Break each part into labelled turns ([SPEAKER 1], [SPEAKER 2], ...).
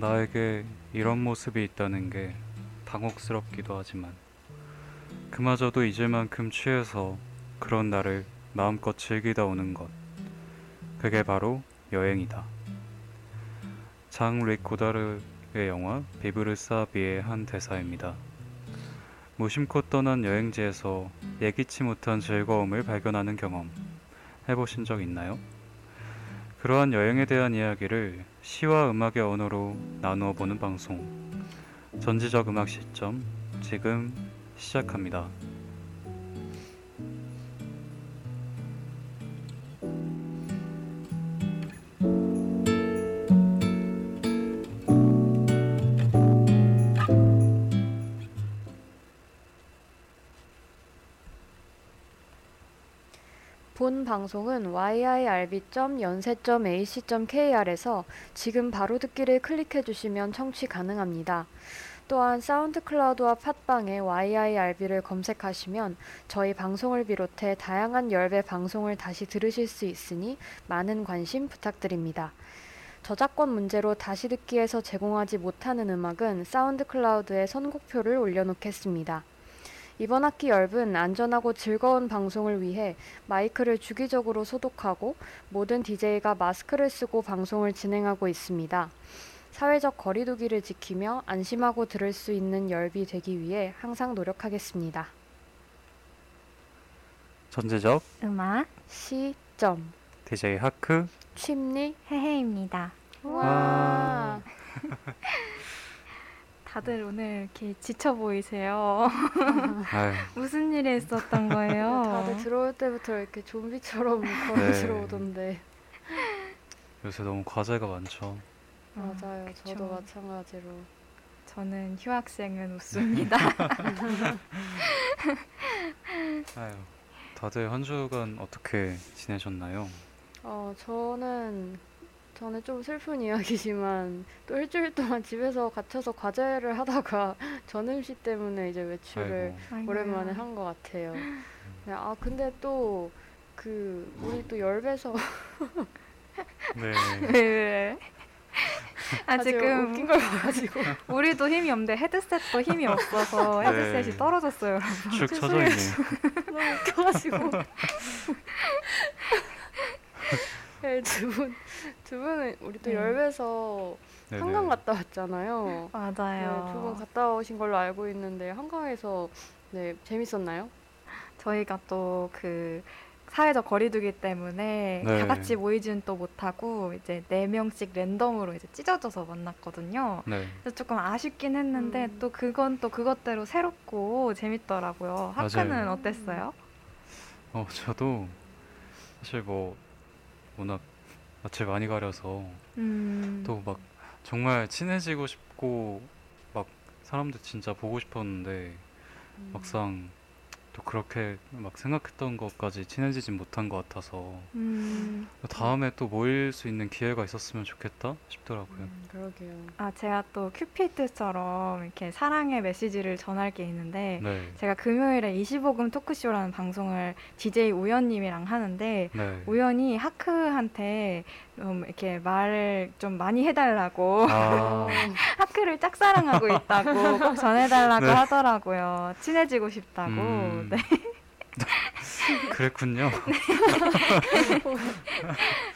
[SPEAKER 1] 나에게 이런 모습이 있다는 게 당혹스럽기도 하지만 그마저도 잊을 만큼 취해서 그런 나를 마음껏 즐기다 오는 것. 그게 바로 여행이다. 장릭 고다르의 영화 비브르스 아비의 한 대사입니다. 무심코 떠난 여행지에서 예기치 못한 즐거움을 발견하는 경험 해보신 적 있나요? 그러한 여행에 대한 이야기를 시와 음악의 언어로 나누어 보는 방송 전지적 음악 시점 지금 시작합니다.
[SPEAKER 2] 방송은 yirb.yonsei.ac.kr에서 지금 바로 듣기를 클릭해 주시면 청취 가능합니다. 또한 SoundCloud와 팟빵에 yirb를 검색하시면 저희 방송을 비롯해 다양한 yirb 방송을 다시 들으실 수 있으니 많은 관심 부탁드립니다. 저작권 문제로 다시 듣기에서 제공하지 못하는 음악은 SoundCloud에 선곡표를 올려놓겠습니다. 이번 학기 열분 안전하고 즐거운 방송을 위해 마이크를 주기적으로 소독하고 모든 DJ가 마스크를 쓰고 방송을 진행하고 있습니다. 사회적 거리두기를 지키며 안심하고 들을 수 있는 열비 되기 위해 항상 노력하겠습니다.
[SPEAKER 1] 전지적
[SPEAKER 3] 음악
[SPEAKER 2] 시점
[SPEAKER 1] DJ 하크
[SPEAKER 2] 취미
[SPEAKER 3] 해해입니다.
[SPEAKER 2] 와
[SPEAKER 3] 다들 오늘 이렇게 지쳐 보이세요. 무슨 일이 있었던 거예요?
[SPEAKER 2] 다들 들어올 때부터 이렇게 좀비처럼 걸어 들어오던데
[SPEAKER 1] 요새 너무 과제가 많죠.
[SPEAKER 3] 음,
[SPEAKER 2] 맞아요.
[SPEAKER 3] 그쵸.
[SPEAKER 2] 저도 마찬가지로
[SPEAKER 3] 저는 휴학생은 웃습니다.
[SPEAKER 1] 아유, 다들 한 주간 어떻게 지내셨나요?
[SPEAKER 2] 어 저는 저는 좀 슬픈 이야기지만 또 일주일 동안 집에서 갇혀서 과제를 하다가 전음시 때문에 이제 외출을
[SPEAKER 1] 아이고.
[SPEAKER 2] 오랜만에 한 것 같아요. 네, 아 근데 또 그 우리 또 열배서
[SPEAKER 1] 네,
[SPEAKER 3] 왜, 왜? 아 지금
[SPEAKER 2] 웃긴 걸 봐가지고
[SPEAKER 3] 우리도 힘이 없는데 헤드셋도 힘이 없어서
[SPEAKER 1] 네.
[SPEAKER 3] 헤드셋이 떨어졌어요.
[SPEAKER 1] 축 처져 있네요.
[SPEAKER 2] 너무 웃겨가지고 네, 두분 두 분은 우리 또
[SPEAKER 3] 네.
[SPEAKER 2] 열배서
[SPEAKER 1] 네네.
[SPEAKER 2] 한강 갔다 왔잖아요.
[SPEAKER 3] 맞아요.
[SPEAKER 2] 네, 두분 갔다 오신 걸로 알고 있는데 한강에서 네 재밌었나요?
[SPEAKER 3] 저희가 또 그 사회적 거리두기 때문에
[SPEAKER 1] 네.
[SPEAKER 3] 다 같이 모이지는 또 못하고 이제 네 명씩 랜덤으로 이제 찢어져서 만났거든요.
[SPEAKER 1] 네,
[SPEAKER 3] 그래서 조금 아쉽긴 했는데
[SPEAKER 2] 음.
[SPEAKER 3] 또 그건 또 그것대로 새롭고 재밌더라고요.
[SPEAKER 1] 맞아요.
[SPEAKER 3] 어땠어요?
[SPEAKER 1] 어 저도 사실 뭐 워낙 낯을 많이 가려서
[SPEAKER 3] 음.
[SPEAKER 1] 또 막 정말 친해지고 싶고 막 사람들 진짜 보고 싶었는데
[SPEAKER 2] 음.
[SPEAKER 1] 막상 또 그렇게 막 생각했던 것까지 친해지진 못한 것 같아서
[SPEAKER 3] 음.
[SPEAKER 1] 다음에 또 모일 수 있는 기회가 있었으면 좋겠다 싶더라고요.
[SPEAKER 2] 음, 그러게요.
[SPEAKER 3] 아 제가 또 큐피드처럼 이렇게 사랑의 메시지를 전할 게 있는데
[SPEAKER 1] 네,
[SPEAKER 3] 제가 금요일에 25금 토크쇼라는 방송을 DJ 우연님이랑 하는데
[SPEAKER 1] 네.
[SPEAKER 3] 우연히 하크한테 좀 이렇게 말을 좀 많이 해달라고
[SPEAKER 1] 아,
[SPEAKER 3] 하크를 짝사랑하고 있다고 꼭 전해달라고
[SPEAKER 1] 네.
[SPEAKER 3] 하더라고요. 친해지고 싶다고.
[SPEAKER 1] 음.
[SPEAKER 3] 네.
[SPEAKER 1] 그랬군요.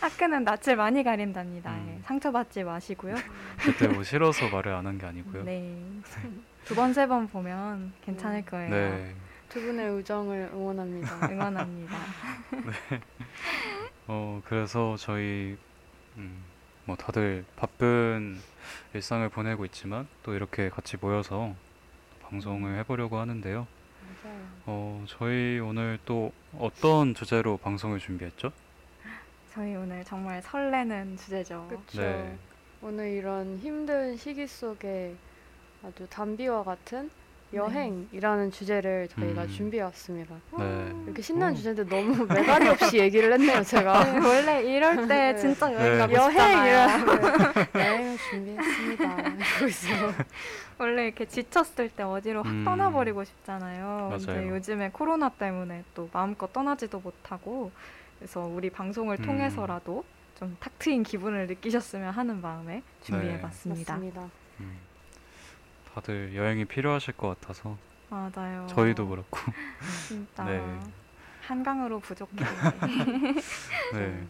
[SPEAKER 3] 하크는 낯을 많이 가린답니다.
[SPEAKER 1] 음.
[SPEAKER 3] 예, 상처받지 마시고요.
[SPEAKER 1] 그때 뭐 싫어서 말을 안 한 게 아니고요.
[SPEAKER 3] 네. 두 번, 세 번 보면 괜찮을 거예요.
[SPEAKER 1] 네.
[SPEAKER 2] 두 분의 우정을 응원합니다.
[SPEAKER 3] 응원합니다.
[SPEAKER 1] 어, 그래서 저희, 음, 뭐 다들 바쁜 일상을 보내고 있지만 또 이렇게 같이 모여서 방송을 해보려고 하는데요.
[SPEAKER 2] 맞아요.
[SPEAKER 1] 어, 저희 오늘 또 어떤 주제로 방송을 준비했죠?
[SPEAKER 3] 저희 오늘 정말 설레는 주제죠.
[SPEAKER 2] 그렇죠.
[SPEAKER 1] 네.
[SPEAKER 2] 오늘 이런 힘든 시기 속에 아주 단비와 같은 여행이라는 주제를 저희가
[SPEAKER 1] 음.
[SPEAKER 2] 준비해 왔습니다.
[SPEAKER 1] 네.
[SPEAKER 2] 이렇게 신나는
[SPEAKER 1] 어.
[SPEAKER 2] 주제인데 너무 매가리 없이 얘기를 했네요, 제가.
[SPEAKER 3] 네, 원래 이럴 때
[SPEAKER 2] 네.
[SPEAKER 3] 진짜 여행
[SPEAKER 1] 네.
[SPEAKER 3] 가고 싶잖아요.
[SPEAKER 2] 여행이라 여행을 준비했습니다. 이러고 있어요.
[SPEAKER 3] 원래 이렇게 지쳤을 때 어디로 확
[SPEAKER 1] 음.
[SPEAKER 3] 떠나버리고 싶잖아요.
[SPEAKER 1] 맞아요.
[SPEAKER 3] 근데 요즘에 코로나 때문에 또 마음껏 떠나지도 못하고 그래서 우리 방송을
[SPEAKER 1] 음.
[SPEAKER 3] 통해서라도 좀 탁 트인 기분을 느끼셨으면 하는 마음에 준비해봤습니다.
[SPEAKER 2] 맞습니 다.
[SPEAKER 1] 음, 다들 여행이 필요하실 것 같아서
[SPEAKER 3] 맞아요.
[SPEAKER 1] 저희도 그렇고.
[SPEAKER 3] 진짜
[SPEAKER 1] 네.
[SPEAKER 3] 한강으로 부족해.
[SPEAKER 1] 네.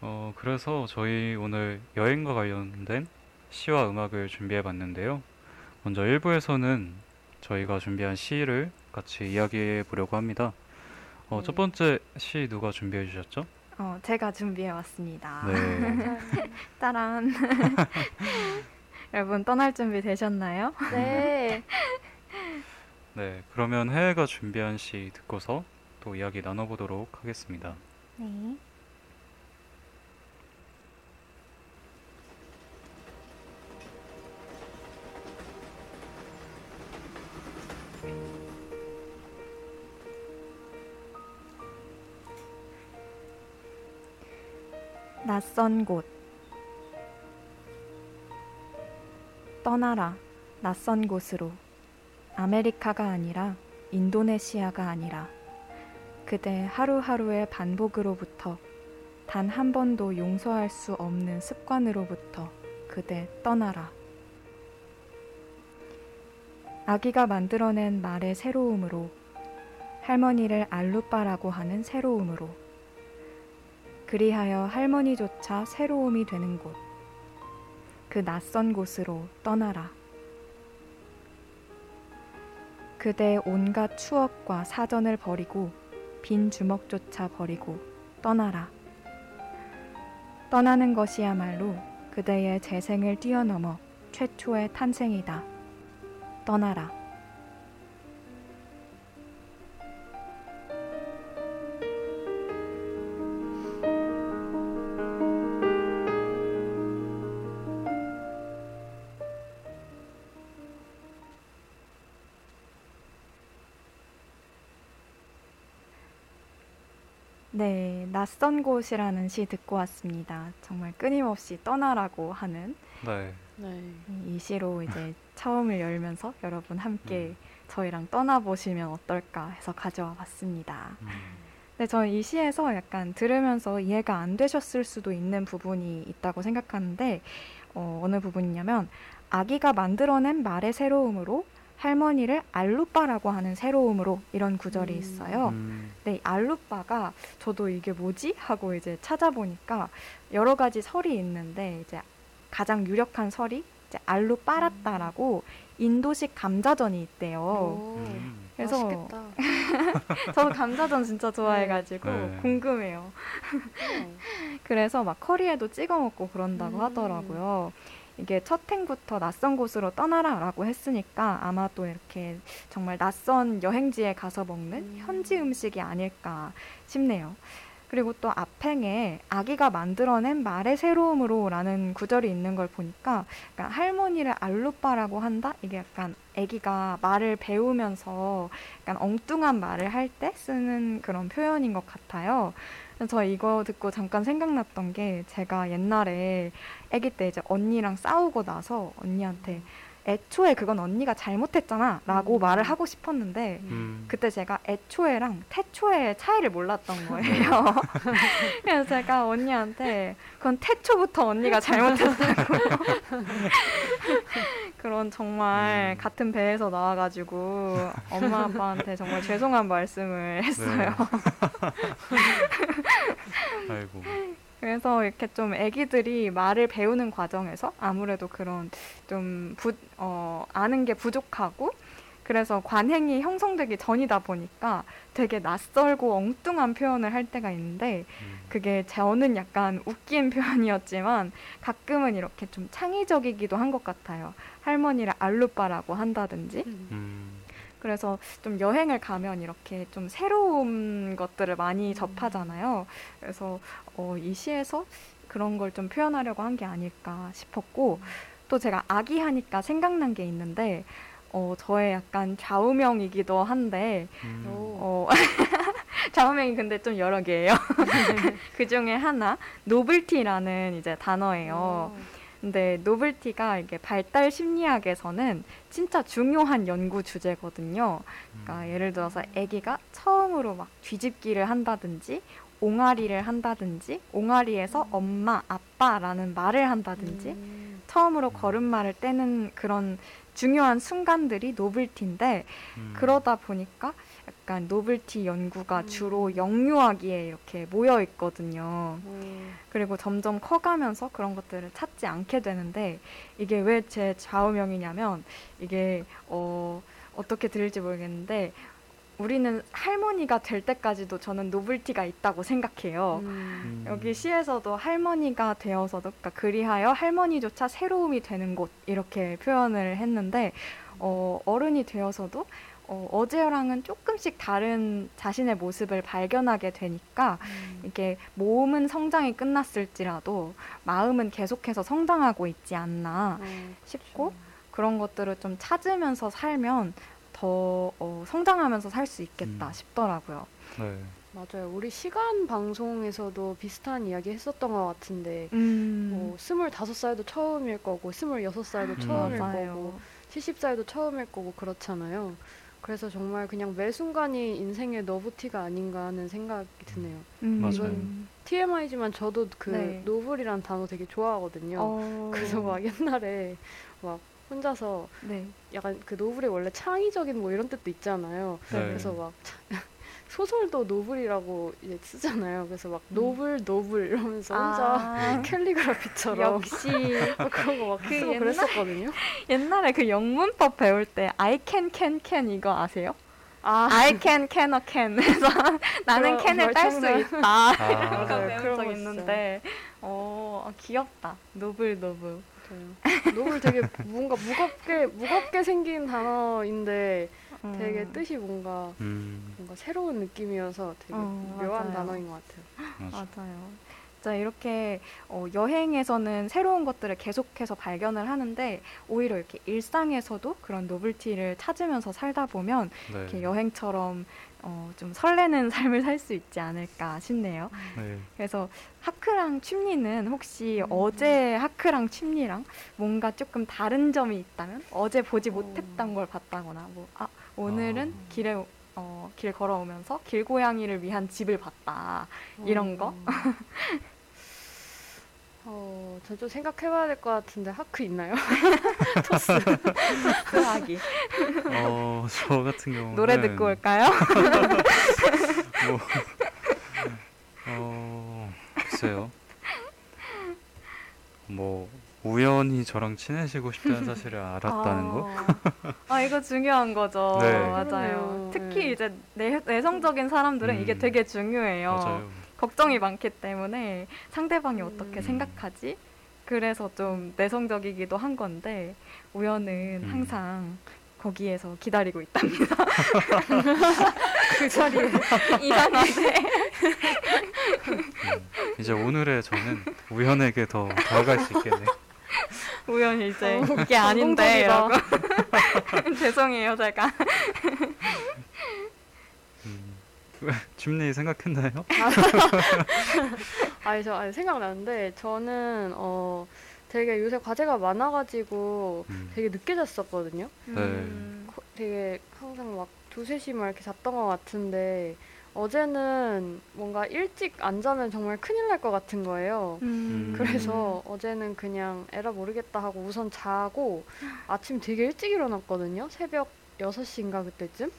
[SPEAKER 1] 어, 그래서 저희 오늘 여행과 관련된 시와 음악을 준비해 봤는데요. 먼저 1부에서는 저희가 준비한 시를 같이 이야기해 보려고 합니다. 어,
[SPEAKER 2] 네.
[SPEAKER 1] 첫 번째 시 누가 준비해 주셨죠?
[SPEAKER 3] 어, 제가 준비해 왔습니다.
[SPEAKER 1] 네.
[SPEAKER 3] 따란. 여러분 떠날 준비 되셨나요?
[SPEAKER 2] 네.
[SPEAKER 1] 네. 그러면 해외가 준비한 시 듣고서 또 이야기 나눠보도록 하겠습니다.
[SPEAKER 3] 네. 낯선 곳 떠나라 낯선 곳으로 아메리카가 아니라 인도네시아가 아니라 그대 하루하루의 반복으로부터 단 한 번도 용서할 수 없는 습관으로부터 그대 떠나라. 아기가 만들어낸 말의 새로움으로 할머니를 알루빠라고 하는 새로움으로 그리하여 할머니조차 새로움이 되는 곳. 그 낯선 곳으로 떠나라. 그대의 온갖 추억과 사전을 버리고 빈 주먹조차 버리고 떠나라. 떠나는 것이야말로 그대의 재생을 뛰어넘어 최초의 탄생이다. 떠나라. 낯선 곳이라는 시 듣고 왔습니다. 정말 끊임없이 떠나라고 하는
[SPEAKER 1] 네.
[SPEAKER 2] 네.
[SPEAKER 3] 이 시로 이제 처음을 열면서 여러분 함께
[SPEAKER 1] 음.
[SPEAKER 3] 저희랑 떠나보시면 어떨까 해서 가져와 봤습니다.
[SPEAKER 1] 음,
[SPEAKER 3] 근데 저는 이 시에서 약간 들으면서 이해가 안 되셨을 수도 있는 부분이 있다고 생각하는데 어, 어느 부분이냐면 아기가 만들어낸 말의 새로움으로 할머니를 알루빠라고 하는 새로움으로 이런 구절이
[SPEAKER 2] 음.
[SPEAKER 3] 있어요.
[SPEAKER 1] 음,
[SPEAKER 3] 네, 이 알루빠가 저도 이게 뭐지 하고 이제 찾아보니까 여러 가지 설이 있는데 이제 가장 유력한 설이 이제 알루빠라따라고 인도식 감자전이 있대요.
[SPEAKER 2] 오,
[SPEAKER 1] 음.
[SPEAKER 3] 그래서
[SPEAKER 2] 맛있겠다.
[SPEAKER 3] 저도 감자전 진짜 좋아해가지고
[SPEAKER 1] 네.
[SPEAKER 3] 궁금해요.
[SPEAKER 2] 네.
[SPEAKER 3] 그래서 막 커리에도 찍어 먹고 그런다고
[SPEAKER 2] 음.
[SPEAKER 3] 하더라고요. 이게 첫 행부터 낯선 곳으로 떠나라라고 했으니까 아마 또 이렇게 정말 낯선 여행지에 가서 먹는
[SPEAKER 2] 음.
[SPEAKER 3] 현지 음식이 아닐까 싶네요. 그리고 또 앞행에 아기가 만들어낸 말의 새로움으로라는 구절이 있는 걸 보니까 약간 할머니를 알루빠라고 한다? 이게 약간 아기가 말을 배우면서 약간 엉뚱한 말을 할 때 쓰는 그런 표현인 것 같아요. 저 이거 듣고 잠깐 생각났던 게 제가 옛날에 아기 때 이제 언니랑 싸우고 나서 언니한테 애초에 그건 언니가 잘못했잖아 라고
[SPEAKER 2] 음.
[SPEAKER 3] 말을 하고 싶었는데
[SPEAKER 1] 음.
[SPEAKER 3] 그때 제가 애초에랑 태초의 차이를 몰랐던 거예요. 그래서 제가 언니한테 그건 태초부터 언니가 잘못했다고 그런 정말
[SPEAKER 1] 음.
[SPEAKER 3] 같은 배에서 나와가지고 엄마 아빠한테 정말 죄송한 말씀을 했어요.
[SPEAKER 1] 아이고.
[SPEAKER 3] 그래서 이렇게 좀 아기들이 말을 배우는 과정에서 아무래도 그런 좀 부, 어, 아는 게 부족하고 그래서 관행이 형성되기 전이다 보니까 되게 낯설고 엉뚱한 표현을 할 때가 있는데
[SPEAKER 1] 음.
[SPEAKER 3] 그게 저는 약간 웃긴 표현이었지만 가끔은 이렇게 좀 창의적이기도 한 것 같아요. 할머니를 알루빠라고 한다든지
[SPEAKER 2] 음.
[SPEAKER 1] 음.
[SPEAKER 3] 그래서 좀 여행을 가면 이렇게 좀 새로운 것들을 많이 접하잖아요. 그래서 어, 이 시에서 그런 걸 좀 표현하려고 한 게 아닐까 싶었고 또 제가 아기 하니까 생각난 게 있는데 어, 저의 약간 좌우명이기도 한데
[SPEAKER 1] 음.
[SPEAKER 2] 오.
[SPEAKER 3] 어, 좌우명이 근데 좀 여러 개예요. 그 중에 하나 노블티라는 이제 단어예요.
[SPEAKER 2] 오.
[SPEAKER 3] 근데 노블티가 이게 발달 심리학에서는 진짜 중요한 연구 주제거든요. 그러니까 예를 들어서 아기가 처음으로 막 뒤집기를 한다든지 옹알이를 한다든지 옹알이에서 엄마, 아빠라는 말을 한다든지
[SPEAKER 2] 음.
[SPEAKER 3] 처음으로 걸음마를 떼는 그런 중요한 순간들이 노블티인데
[SPEAKER 1] 음.
[SPEAKER 3] 그러다 보니까 약간 노블티 연구가
[SPEAKER 2] 음.
[SPEAKER 3] 주로 영유아기에 이렇게 모여 있거든요.
[SPEAKER 2] 어,
[SPEAKER 3] 그리고 점점 커가면서 그런 것들을 찾지 않게 되는데 이게 왜 제 좌우명이냐면 이게 어 어떻게 들릴지 모르겠는데 우리는 할머니가 될 때까지도 저는 노블티가 있다고 생각해요.
[SPEAKER 2] 음.
[SPEAKER 1] 음.
[SPEAKER 3] 여기 시에서도 할머니가 되어서도 그러니까 그리하여 할머니조차 새로움이 되는 곳 이렇게 표현을 했는데 어, 어른이 되어서도 어, 어제랑은 조금씩 다른 자신의 모습을 발견하게 되니까
[SPEAKER 2] 음.
[SPEAKER 3] 이게 몸은 성장이 끝났을지라도 마음은 계속해서 성장하고 있지 않나
[SPEAKER 2] 어,
[SPEAKER 3] 싶고 그런 것들을 좀 찾으면서 살면 더 어, 성장하면서 살 수 있겠다
[SPEAKER 1] 음.
[SPEAKER 3] 싶더라고요.
[SPEAKER 1] 네.
[SPEAKER 2] 맞아요. 우리 시간 방송에서도 비슷한 이야기 했었던 것 같은데,
[SPEAKER 3] 음,
[SPEAKER 2] 뭐, 스물다섯 살도 처음일 거고, 스물여섯 살도
[SPEAKER 1] 음.
[SPEAKER 2] 처음일
[SPEAKER 3] 맞아요.
[SPEAKER 2] 거고, 70살도 처음일 거고, 그렇잖아요. 그래서 정말 그냥 매 순간이 인생의 너브티가 아닌가 하는 생각이 드네요.
[SPEAKER 3] 음,
[SPEAKER 1] 맞아요.
[SPEAKER 2] TMI지만 저도 그
[SPEAKER 3] 네.
[SPEAKER 2] 노블이란 단어 되게 좋아하거든요.
[SPEAKER 3] 어,
[SPEAKER 2] 그래서 막 옛날에 막 혼자서
[SPEAKER 3] 네.
[SPEAKER 2] 약간 그 novel이 원래 창의적인 뭐 이런 뜻도 있잖아요.
[SPEAKER 1] 네.
[SPEAKER 2] 그래서 막 차- 소설도 novel이라고 이제 쓰잖아요. 그래서 막 novel novel 이러면서 혼자
[SPEAKER 3] 아,
[SPEAKER 2] 캘리그라피처럼
[SPEAKER 3] 역시
[SPEAKER 2] 막 그런 거막
[SPEAKER 3] 그
[SPEAKER 2] 쓰고
[SPEAKER 3] 옛날-
[SPEAKER 2] 그랬었거든요.
[SPEAKER 3] 옛날에 그 영문법 배울 때 I can can can 이거 아세요?
[SPEAKER 2] 아,
[SPEAKER 3] I can can a can 그래서 나는 캔을 딸 수. 있다
[SPEAKER 1] 아,
[SPEAKER 3] 이거
[SPEAKER 2] 맞아요.
[SPEAKER 3] 배운
[SPEAKER 2] 적거
[SPEAKER 3] 있는데 어 귀엽다
[SPEAKER 2] novel novel. novel 되게 뭔가 무겁게 무겁게 생긴 단어인데
[SPEAKER 3] 음.
[SPEAKER 2] 되게 뜻이 뭔가
[SPEAKER 1] 음,
[SPEAKER 2] 뭔가 새로운 느낌이어서 되게
[SPEAKER 3] 어,
[SPEAKER 2] 묘한
[SPEAKER 3] 맞아요.
[SPEAKER 2] 단어인 것 같아요.
[SPEAKER 1] 맞아.
[SPEAKER 3] 맞아요. 자 이렇게 어, 여행에서는 새로운 것들을 계속해서 발견을 하는데 오히려 이렇게 일상에서도 그런 novelty를 찾으면서 살다 보면
[SPEAKER 1] 네.
[SPEAKER 3] 이렇게 여행처럼 어, 좀 설레는 삶을 살 수 있지 않을까 싶네요.
[SPEAKER 1] 네.
[SPEAKER 3] 그래서 하크랑 춤리는 혹시
[SPEAKER 2] 음.
[SPEAKER 3] 어제 하크랑 춤리랑 뭔가 조금 다른 점이 있다면 어제 보지
[SPEAKER 2] 어.
[SPEAKER 3] 못했던 걸 봤다거나 뭐 아 오늘은
[SPEAKER 1] 아.
[SPEAKER 3] 길에 어, 길 걸어오면서 길고양이를 위한 집을 봤다 이런 거?
[SPEAKER 2] 어, 어, 저좀 생각해봐야 될 것 같은데 하크 있나요?
[SPEAKER 3] 하기
[SPEAKER 1] 어, 저 같은 경우는
[SPEAKER 3] 노래 듣고 올까요?
[SPEAKER 1] 뭐, 어, 글쎄요. 뭐 우연히 저랑 친해지고 싶다는 사실을 알았다는 거.
[SPEAKER 3] 아, 아, 이거 중요한 거죠.
[SPEAKER 1] 네.
[SPEAKER 3] 맞아요.
[SPEAKER 2] 그러네요.
[SPEAKER 3] 특히
[SPEAKER 2] 네.
[SPEAKER 3] 이제 내, 내성적인 사람들은 이게
[SPEAKER 1] 음.
[SPEAKER 3] 되게 중요해요.
[SPEAKER 1] 맞아요.
[SPEAKER 3] 걱정이 많기 때문에 상대방이 어떻게
[SPEAKER 2] 음.
[SPEAKER 3] 생각하지? 그래서 좀 내성적이기도 한 건데 우연은
[SPEAKER 1] 음.
[SPEAKER 3] 항상 거기에서 기다리고 있답니다.
[SPEAKER 2] 그 자리에
[SPEAKER 3] 이상한데.
[SPEAKER 1] 음, 이제 오늘의 저는 우연에게 더 다가갈 수 있겠네.
[SPEAKER 3] 우연히 이제
[SPEAKER 2] 어,
[SPEAKER 3] 이게 아닌데. 죄송해요 제가.
[SPEAKER 1] 음, 춤리 생각했나요?
[SPEAKER 2] 아니 저 아니 생각나는데 저는 어 되게 요새 과제가 많아가지고
[SPEAKER 1] 음,
[SPEAKER 2] 되게 늦게 잤었거든요.
[SPEAKER 3] 음.
[SPEAKER 2] 거- 되게 항상 막 두세 시만 이렇게 잤던 것 같은데 어제는 뭔가 일찍 안 자면 정말 큰일 날 것 같은 거예요.
[SPEAKER 3] 음.
[SPEAKER 2] 그래서 어제는 그냥 에라 모르겠다 하고 우선 자고 아침 되게 일찍 일어났거든요. 새벽 6시인가 그때쯤.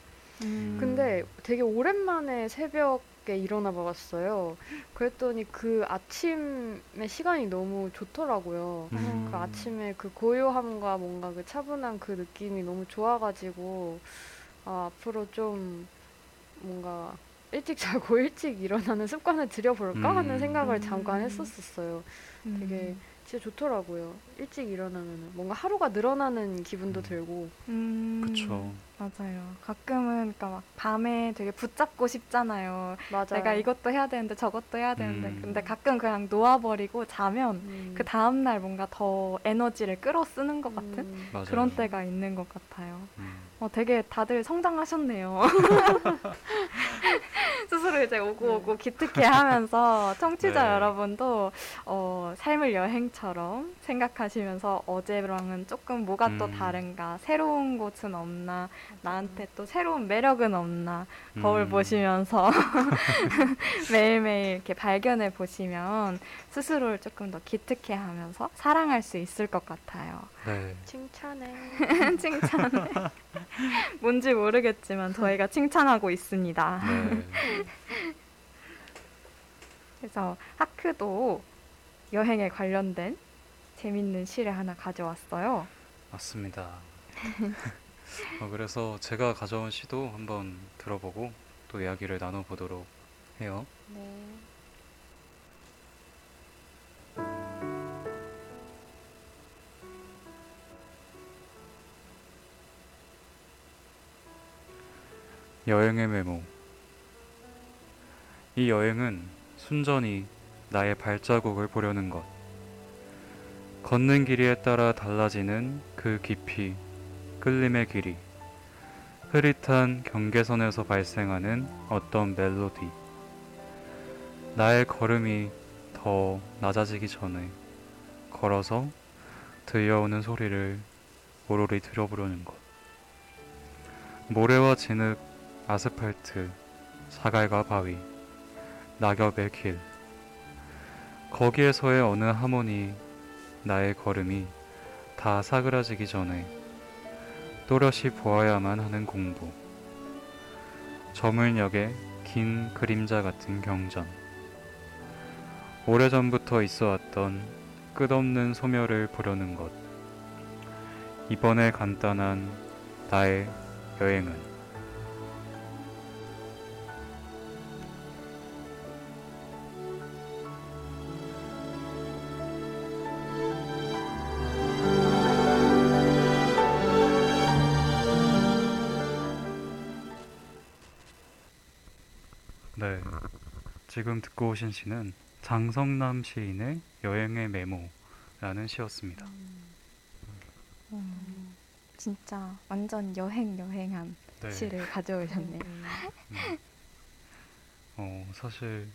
[SPEAKER 3] 음.
[SPEAKER 2] 근데 되게 오랜만에 새벽에 일어나 봐봤어요. 그랬더니 그 아침의 시간이 너무 좋더라고요.
[SPEAKER 1] 음,
[SPEAKER 2] 그 아침에 그 고요함과 뭔가 그 차분한 그 느낌이 너무 좋아가지고 아, 앞으로 좀 뭔가 일찍 자고 일찍 일어나는 습관을 들여볼까 하는
[SPEAKER 1] 음.
[SPEAKER 2] 생각을
[SPEAKER 3] 음.
[SPEAKER 2] 잠깐 했었었어요.
[SPEAKER 3] 음.
[SPEAKER 2] 되게 진짜 좋더라고요. 일찍 일어나면 뭔가 하루가 늘어나는 기분도
[SPEAKER 1] 음.
[SPEAKER 2] 들고
[SPEAKER 3] 음.
[SPEAKER 1] 그쵸.
[SPEAKER 3] 맞아요. 가끔은 그러니까 막 밤에 되게 붙잡고 싶잖아요.
[SPEAKER 2] 맞아요.
[SPEAKER 3] 내가 이것도 해야 되는데 저것도 해야 되는데
[SPEAKER 1] 음.
[SPEAKER 3] 근데 가끔 그냥 놓아버리고 자면
[SPEAKER 2] 음.
[SPEAKER 3] 그 다음 날 뭔가 더 에너지를 끌어 쓰는 것 같은
[SPEAKER 2] 음.
[SPEAKER 1] 맞아요.
[SPEAKER 3] 그런 때가 있는 것 같아요.
[SPEAKER 1] 음,
[SPEAKER 3] 어, 되게 다들 성장하셨네요. 스스로 이제 오고 오고 기특해 하면서 청취자
[SPEAKER 1] 네.
[SPEAKER 3] 여러분도 어, 삶을 여행처럼 생각하시면서 어제랑은 조금 뭐가 또
[SPEAKER 1] 음.
[SPEAKER 3] 다른가 새로운 곳은 없나 나한테 또 새로운 매력은 없나 거울
[SPEAKER 1] 음,
[SPEAKER 3] 보시면서 매일매일 이렇게 발견해 보시면 스스로를 조금 더 기특해 하면서 사랑할 수 있을 것 같아요.
[SPEAKER 1] 네.
[SPEAKER 2] 칭찬해.
[SPEAKER 3] 칭찬. 뭔지 모르겠지만 저희가 칭찬하고 있습니다.
[SPEAKER 1] 네.
[SPEAKER 3] 그래서 하크도 여행에 관련된 재밌는 시를 하나 가져왔어요.
[SPEAKER 1] 맞습니다. 어, 그래서 제가 가져온 시도 한번 들어보고 또 이야기를 나눠보도록 해요.
[SPEAKER 2] 네.
[SPEAKER 1] 여행의 메모. 이 여행은 순전히 나의 발자국을 보려는 것. 걷는 길이에 따라 달라지는 그 깊이, 끌림의 길이. 흐릿한 경계선에서 발생하는 어떤 멜로디. 나의 걸음이 더 낮아지기 전에 걸어서 들려오는 소리를 오로리 들어보려는 것. 모래와 진흙, 아스팔트, 사갈과 바위, 낙엽의 길. 거기에서의 어느 하모니, 나의 걸음이 다 사그라지기 전에 또렷이 보아야만 하는 공부. 저물녘의 긴 그림자 같은 경전. 오래전부터 있어 왔던 끝없는 소멸을 보려는 것. 이번에 간단한 나의 여행은 지금 듣고 오신 시는 장성남 시인의 여행의 메모라는 시였습니다.
[SPEAKER 3] 음, 진짜 완전 여행 여행한
[SPEAKER 1] 네.
[SPEAKER 3] 시를 가져오셨네요.
[SPEAKER 2] 음,
[SPEAKER 1] 어, 사실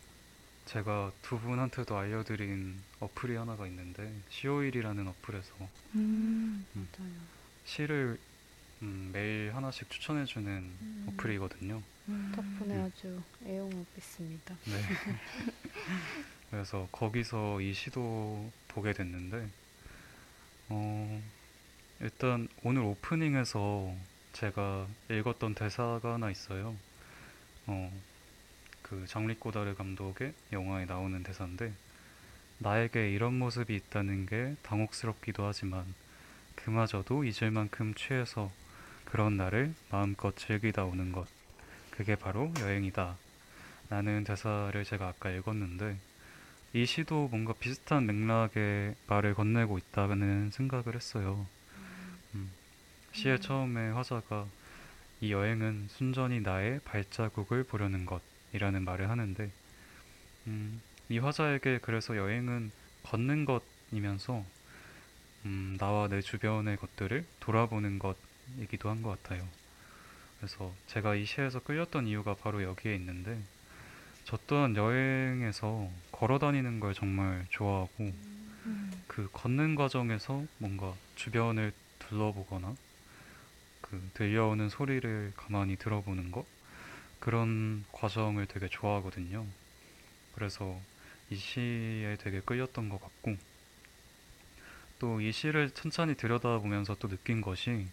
[SPEAKER 1] 제가 두 분한테도 알려드린 어플이 하나가 있는데 시오일이라는 어플에서
[SPEAKER 3] 음,
[SPEAKER 2] 맞아요.
[SPEAKER 1] 시를 음, 매일 하나씩 추천해주는
[SPEAKER 2] 음.
[SPEAKER 1] 어플이거든요.
[SPEAKER 3] 음.
[SPEAKER 2] 덕분에 아주 애용하겠습니다.
[SPEAKER 1] 네. 그래서 거기서 이 시도 보게 됐는데, 어, 일단 오늘 오프닝에서 제가 읽었던 대사가 하나 있어요. 어, 그 장리 꼬다르 감독의 영화에 나오는 대사인데, 나에게 이런 모습이 있다는 게 당혹스럽기도 하지만, 그마저도 잊을 만큼 취해서 그런 나를 마음껏 즐기다 오는 것. 그게 바로 여행이다. 라는 대사를 제가 아까 읽었는데, 이 시도 뭔가 비슷한 맥락의 말을 건네고 있다는 생각을 했어요. 음, 시의 처음에 화자가 이 여행은 순전히 나의 발자국을 보려는 것이라는 말을 하는데, 음, 이 화자에게 그래서 여행은 걷는 것이면서 음, 나와 내 주변의 것들을 돌아보는 것 이기도 한 것 같아요. 그래서 제가 이 시에서 끌렸던 이유가 바로 여기에 있는데, 저 또한 여행에서 걸어 다니는 걸 정말 좋아하고,
[SPEAKER 3] 음.
[SPEAKER 1] 그 걷는 과정에서 뭔가 주변을 둘러보거나, 그 들려오는 소리를 가만히 들어보는 것, 그런 과정을 되게 좋아하거든요. 그래서 이 시에 되게 끌렸던 것 같고, 또 이 시를 천천히 들여다보면서 또 느낀 것이,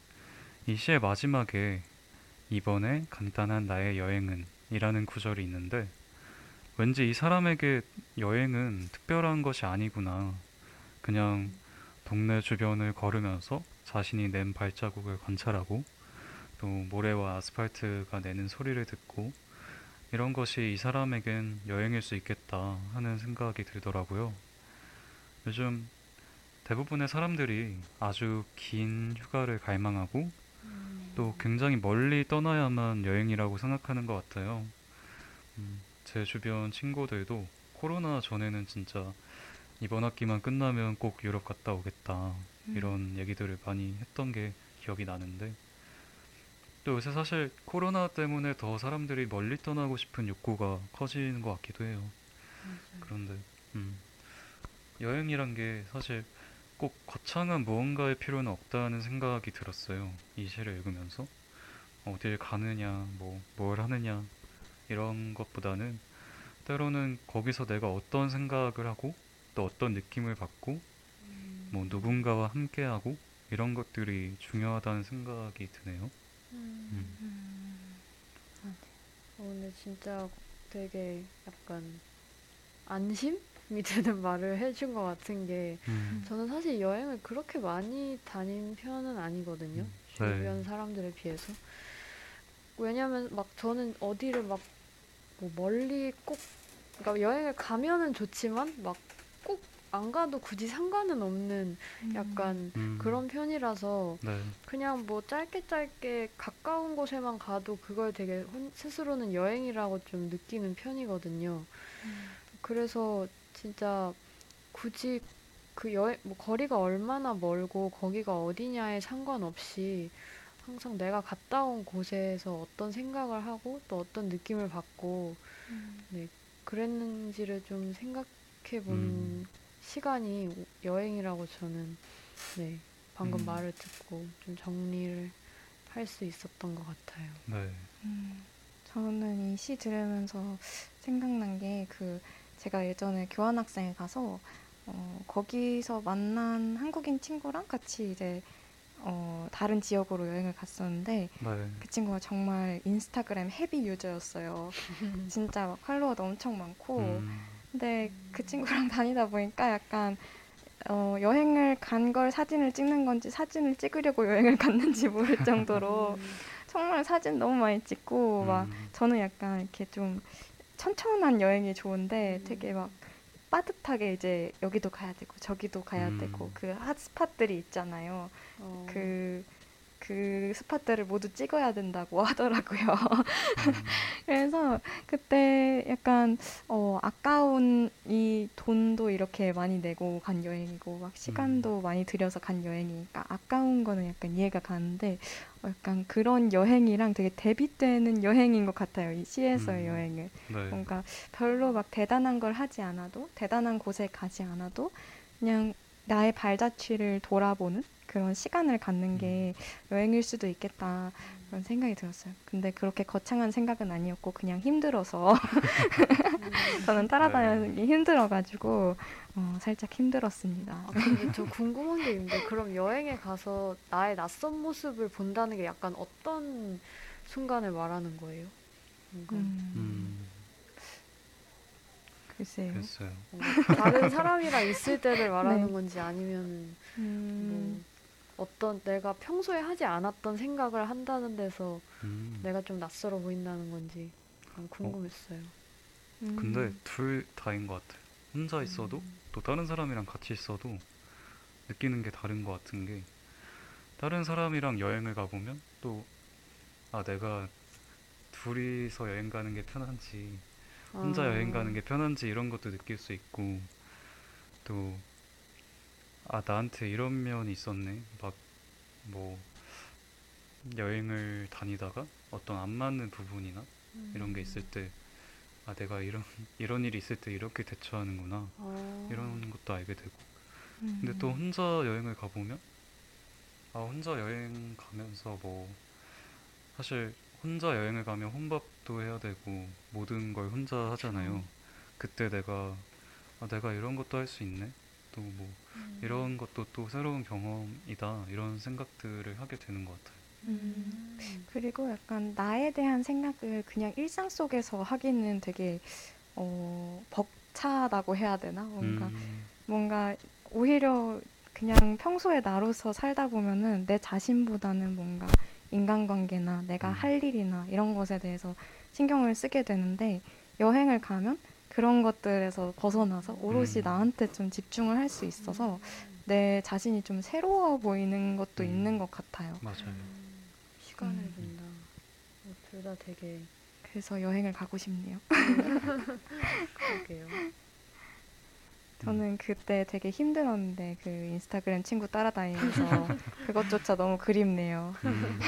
[SPEAKER 1] 이 시의 마지막에 이번에 간단한 나의 여행은 이라는 구절이 있는데 왠지 이 사람에게 여행은 특별한 것이 아니구나. 그냥 동네 주변을 걸으면서 자신이 낸 발자국을 관찰하고 또 모래와 아스팔트가 내는 소리를 듣고 이런 것이 이 사람에겐 여행일 수 있겠다 하는 생각이 들더라고요. 요즘 대부분의 사람들이 아주 긴 휴가를 갈망하고 또 굉장히 멀리 떠나야만 여행이라고 생각하는 것 같아요. 음, 제 주변 친구들도 코로나 전에는 진짜 이번 학기만 끝나면 꼭 유럽 갔다 오겠다
[SPEAKER 3] 음.
[SPEAKER 1] 이런 얘기들을 많이 했던 게 기억이 나는데 또 요새 사실 코로나 때문에 더 사람들이 멀리 떠나고 싶은 욕구가 커지는 것 같기도 해요. 그런데 음, 여행이란 게 사실 꼭 거창한 무언가의 필요는 없다는 생각이 들었어요. 이 시를 읽으면서 어딜 가느냐, 뭐 뭘 하느냐 이런 것보다는 때로는 거기서 내가 어떤 생각을 하고 또 어떤 느낌을 받고 뭐 누군가와 함께하고 이런 것들이 중요하다는 생각이 드네요. 음.
[SPEAKER 2] 오늘 진짜 되게 약간 안심 이 드는 말을 해준 것 같은 게
[SPEAKER 1] 음.
[SPEAKER 2] 저는 사실 여행을 그렇게 많이 다닌 편은 아니거든요.
[SPEAKER 1] 네.
[SPEAKER 2] 주변 사람들에 비해서. 왜냐면 막 저는 어디를 막 뭐 멀리 꼭 그러니까 여행을 가면은 좋지만 막 꼭 안 가도 굳이 상관은 없는 약간
[SPEAKER 1] 음.
[SPEAKER 2] 그런 편이라서
[SPEAKER 1] 네.
[SPEAKER 2] 그냥 뭐 짧게 짧게 가까운 곳에만 가도 그걸 되게 혼- 스스로는 여행이라고 좀 느끼는 편이거든요. 그래서 진짜 굳이 그 여행 뭐 거리가 얼마나 멀고 거기가 어디냐에 상관없이 항상 내가 갔다 온 곳에서 어떤 생각을 하고 또 어떤 느낌을 받고 네 그랬는지를 좀 생각해 본
[SPEAKER 1] 음.
[SPEAKER 2] 시간이 여행이라고 저는 네 방금
[SPEAKER 1] 음.
[SPEAKER 2] 말을 듣고 좀 정리를 할 수 있었던 것 같아요.
[SPEAKER 1] 네.
[SPEAKER 3] 음, 저는 이 시 들으면서 생각난 게 그 제가 예전에 교환학생에 가서 어, 거기서 만난 한국인 친구랑 같이 이제 어, 다른 지역으로 여행을 갔었는데
[SPEAKER 1] 네.
[SPEAKER 3] 그 친구가 정말 인스타그램 헤비 유저였어요. 진짜 막 팔로워도 엄청 많고
[SPEAKER 1] 음.
[SPEAKER 3] 근데 그 친구랑 다니다 보니까 약간 어, 여행을 간 걸 사진을 찍는 건지 사진을 찍으려고 여행을 갔는지 모를 정도로 정말 사진 너무 많이 찍고 막
[SPEAKER 1] 음.
[SPEAKER 3] 저는 약간 이렇게 좀 천천한 여행이 좋은데
[SPEAKER 2] 음.
[SPEAKER 3] 되게 막 빠듯하게 이제 여기도 가야 되고 저기도 가야
[SPEAKER 1] 음.
[SPEAKER 3] 되고 그 핫스팟들이 있잖아요.
[SPEAKER 2] 어,
[SPEAKER 3] 그, 그 스팟들을 모두 찍어야 된다고 하더라고요.
[SPEAKER 1] 음.
[SPEAKER 3] 그래서 그때 약간 어, 아까운 이 돈도 이렇게 많이 내고 간 여행이고 막 시간도 많이 들여서 간 여행이니까 아까운 거는 약간 이해가 가는데 어, 약간 그런 여행이랑 되게 대비되는 여행인 것 같아요. 이 시에서의
[SPEAKER 1] 음.
[SPEAKER 3] 여행을.
[SPEAKER 1] 네.
[SPEAKER 3] 뭔가 별로 막 대단한 걸 하지 않아도 대단한 곳에 가지 않아도 그냥 나의 발자취를 돌아보는 그런 시간을 갖는 게 여행일 수도 있겠다 그런 생각이 들었어요. 근데 그렇게 거창한 생각은 아니었고 그냥 힘들어서 저는 따라다니는 게 힘들어가지고 어, 살짝 힘들었습니다.
[SPEAKER 2] 아, 근데 저 궁금한 게 있는데 그럼 여행에 가서 나의 낯선 모습을 본다는 게 약간 어떤 순간을 말하는 거예요? 뭔가,
[SPEAKER 3] 음,
[SPEAKER 1] 음.
[SPEAKER 3] 글쎄요.
[SPEAKER 2] 다른 사람이랑 있을 때를 말하는
[SPEAKER 3] 네.
[SPEAKER 2] 건지 아니면
[SPEAKER 3] 음,
[SPEAKER 2] 뭐 어떤 내가 평소에 하지 않았던 생각을 한다는 데서
[SPEAKER 1] 음.
[SPEAKER 2] 내가 좀 낯설어 보인다는 건지 좀 궁금했어요.
[SPEAKER 3] 음,
[SPEAKER 1] 근데 둘 다인 것 같아요. 혼자 있어도
[SPEAKER 2] 음.
[SPEAKER 1] 또 다른 사람이랑 같이 있어도 느끼는 게 다른 것 같은 게 다른 사람이랑 여행을 가보면 또 아 내가 둘이서 여행 가는 게 편한지 혼자
[SPEAKER 2] 아,
[SPEAKER 1] 여행 가는 게 편한지 이런 것도 느낄 수 있고 또 아 나한테 이런 면이 있었네. 막 뭐 여행을 다니다가 어떤 안 맞는 부분이나 이런 게 있을 때 아 내가 이런 이런 일이 있을 때 이렇게 대처하는구나.
[SPEAKER 2] 아,
[SPEAKER 1] 이런 것도 알게 되고.
[SPEAKER 3] 음,
[SPEAKER 1] 근데 또 혼자 여행을 가보면 아 혼자 여행 가면서 뭐 사실 혼자 여행을 가면 혼밥도 해야 되고 모든 걸 혼자 하잖아요. 그때 내가 아 내가 이런 것도 할 수 있네. 또뭐
[SPEAKER 2] 음.
[SPEAKER 1] 이런 것도 또 새로운 경험이다. 이런 생각들을 하게 되는 것 같아요.
[SPEAKER 3] 음. 그리고 약간 나에 대한 생각을 그냥 일상 속에서 하기는 되게 어, 벅차다고 해야 되나? 뭔가
[SPEAKER 1] 음,
[SPEAKER 3] 뭔가 오히려 그냥 평소에 나로서 살다 보면은 내 자신보다는 뭔가 인간관계나 내가
[SPEAKER 1] 음.
[SPEAKER 3] 할 일이나 이런 것에 대해서 신경을 쓰게 되는데 여행을 가면 그런 것들에서 벗어나서 오롯이
[SPEAKER 1] 음.
[SPEAKER 3] 나한테 좀 집중을 할 수 있어서 내 자신이 좀 새로워 보이는 것도
[SPEAKER 1] 음.
[SPEAKER 3] 있는 것 같아요.
[SPEAKER 1] 맞아요.
[SPEAKER 2] 음, 시간을
[SPEAKER 3] 음.
[SPEAKER 2] 둔다. 둘 다 되게
[SPEAKER 3] 그래서 여행을 가고 싶네요.
[SPEAKER 2] 그러게요.
[SPEAKER 3] 저는 그때 되게 힘들었는데 그 인스타그램 친구 따라다니면서 그것조차 너무 그립네요.
[SPEAKER 1] 음,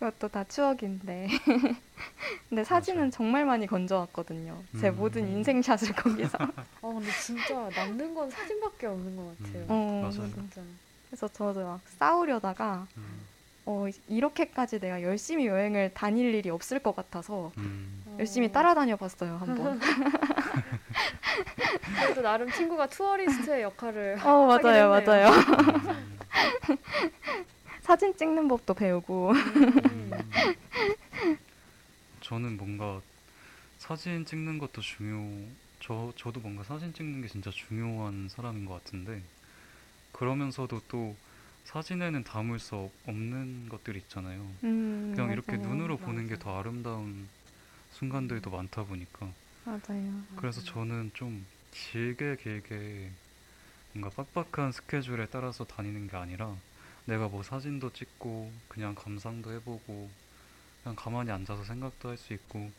[SPEAKER 3] 그것도 다 추억인데. 근데 사진은 정말 많이 건져왔거든요. 제
[SPEAKER 1] 음.
[SPEAKER 3] 모든 인생샷을 거기서.
[SPEAKER 2] 어 근데 진짜 남는 건 사진밖에 없는 것 같아요.
[SPEAKER 1] 음.
[SPEAKER 3] 어,
[SPEAKER 1] 맞아요.
[SPEAKER 2] 진짜.
[SPEAKER 3] 그래서 저도 막 싸우려다가
[SPEAKER 1] 음,
[SPEAKER 3] 어, 이렇게까지 내가 열심히 여행을 다닐 일이 없을 것 같아서
[SPEAKER 1] 음,
[SPEAKER 3] 열심히
[SPEAKER 2] 어,
[SPEAKER 3] 따라다녀 봤어요, 한번.
[SPEAKER 2] 그래도 나름 친구가 투어리스트의 역할을
[SPEAKER 3] 어, 맞아요,
[SPEAKER 2] 하긴 했네요.
[SPEAKER 3] 맞아요.
[SPEAKER 1] 음,
[SPEAKER 3] 사진 찍는 법도 배우고.
[SPEAKER 2] 음.
[SPEAKER 1] 저는 뭔가 사진 찍는 것도 중요. 저 저도 뭔가 사진 찍는 게 진짜 중요한 사람인 것 같은데 그러면서도 또 사진에는 담을 수 없- 없는 것들이 있잖아요.
[SPEAKER 3] 음,
[SPEAKER 1] 그냥 이렇게
[SPEAKER 3] 맞아요.
[SPEAKER 1] 눈으로 보는 게. 더 아름다운 순간들도 많다 보니까
[SPEAKER 3] 맞아요.
[SPEAKER 1] 그래서 저는 좀 길게 길게 뭔가 빡빡한 스케줄에 따라서 다니는 게 아니라 내가 뭐 사진도 찍고 그냥 감상도 해보고 그냥 가만히 앉아서 생각도 할 수 있고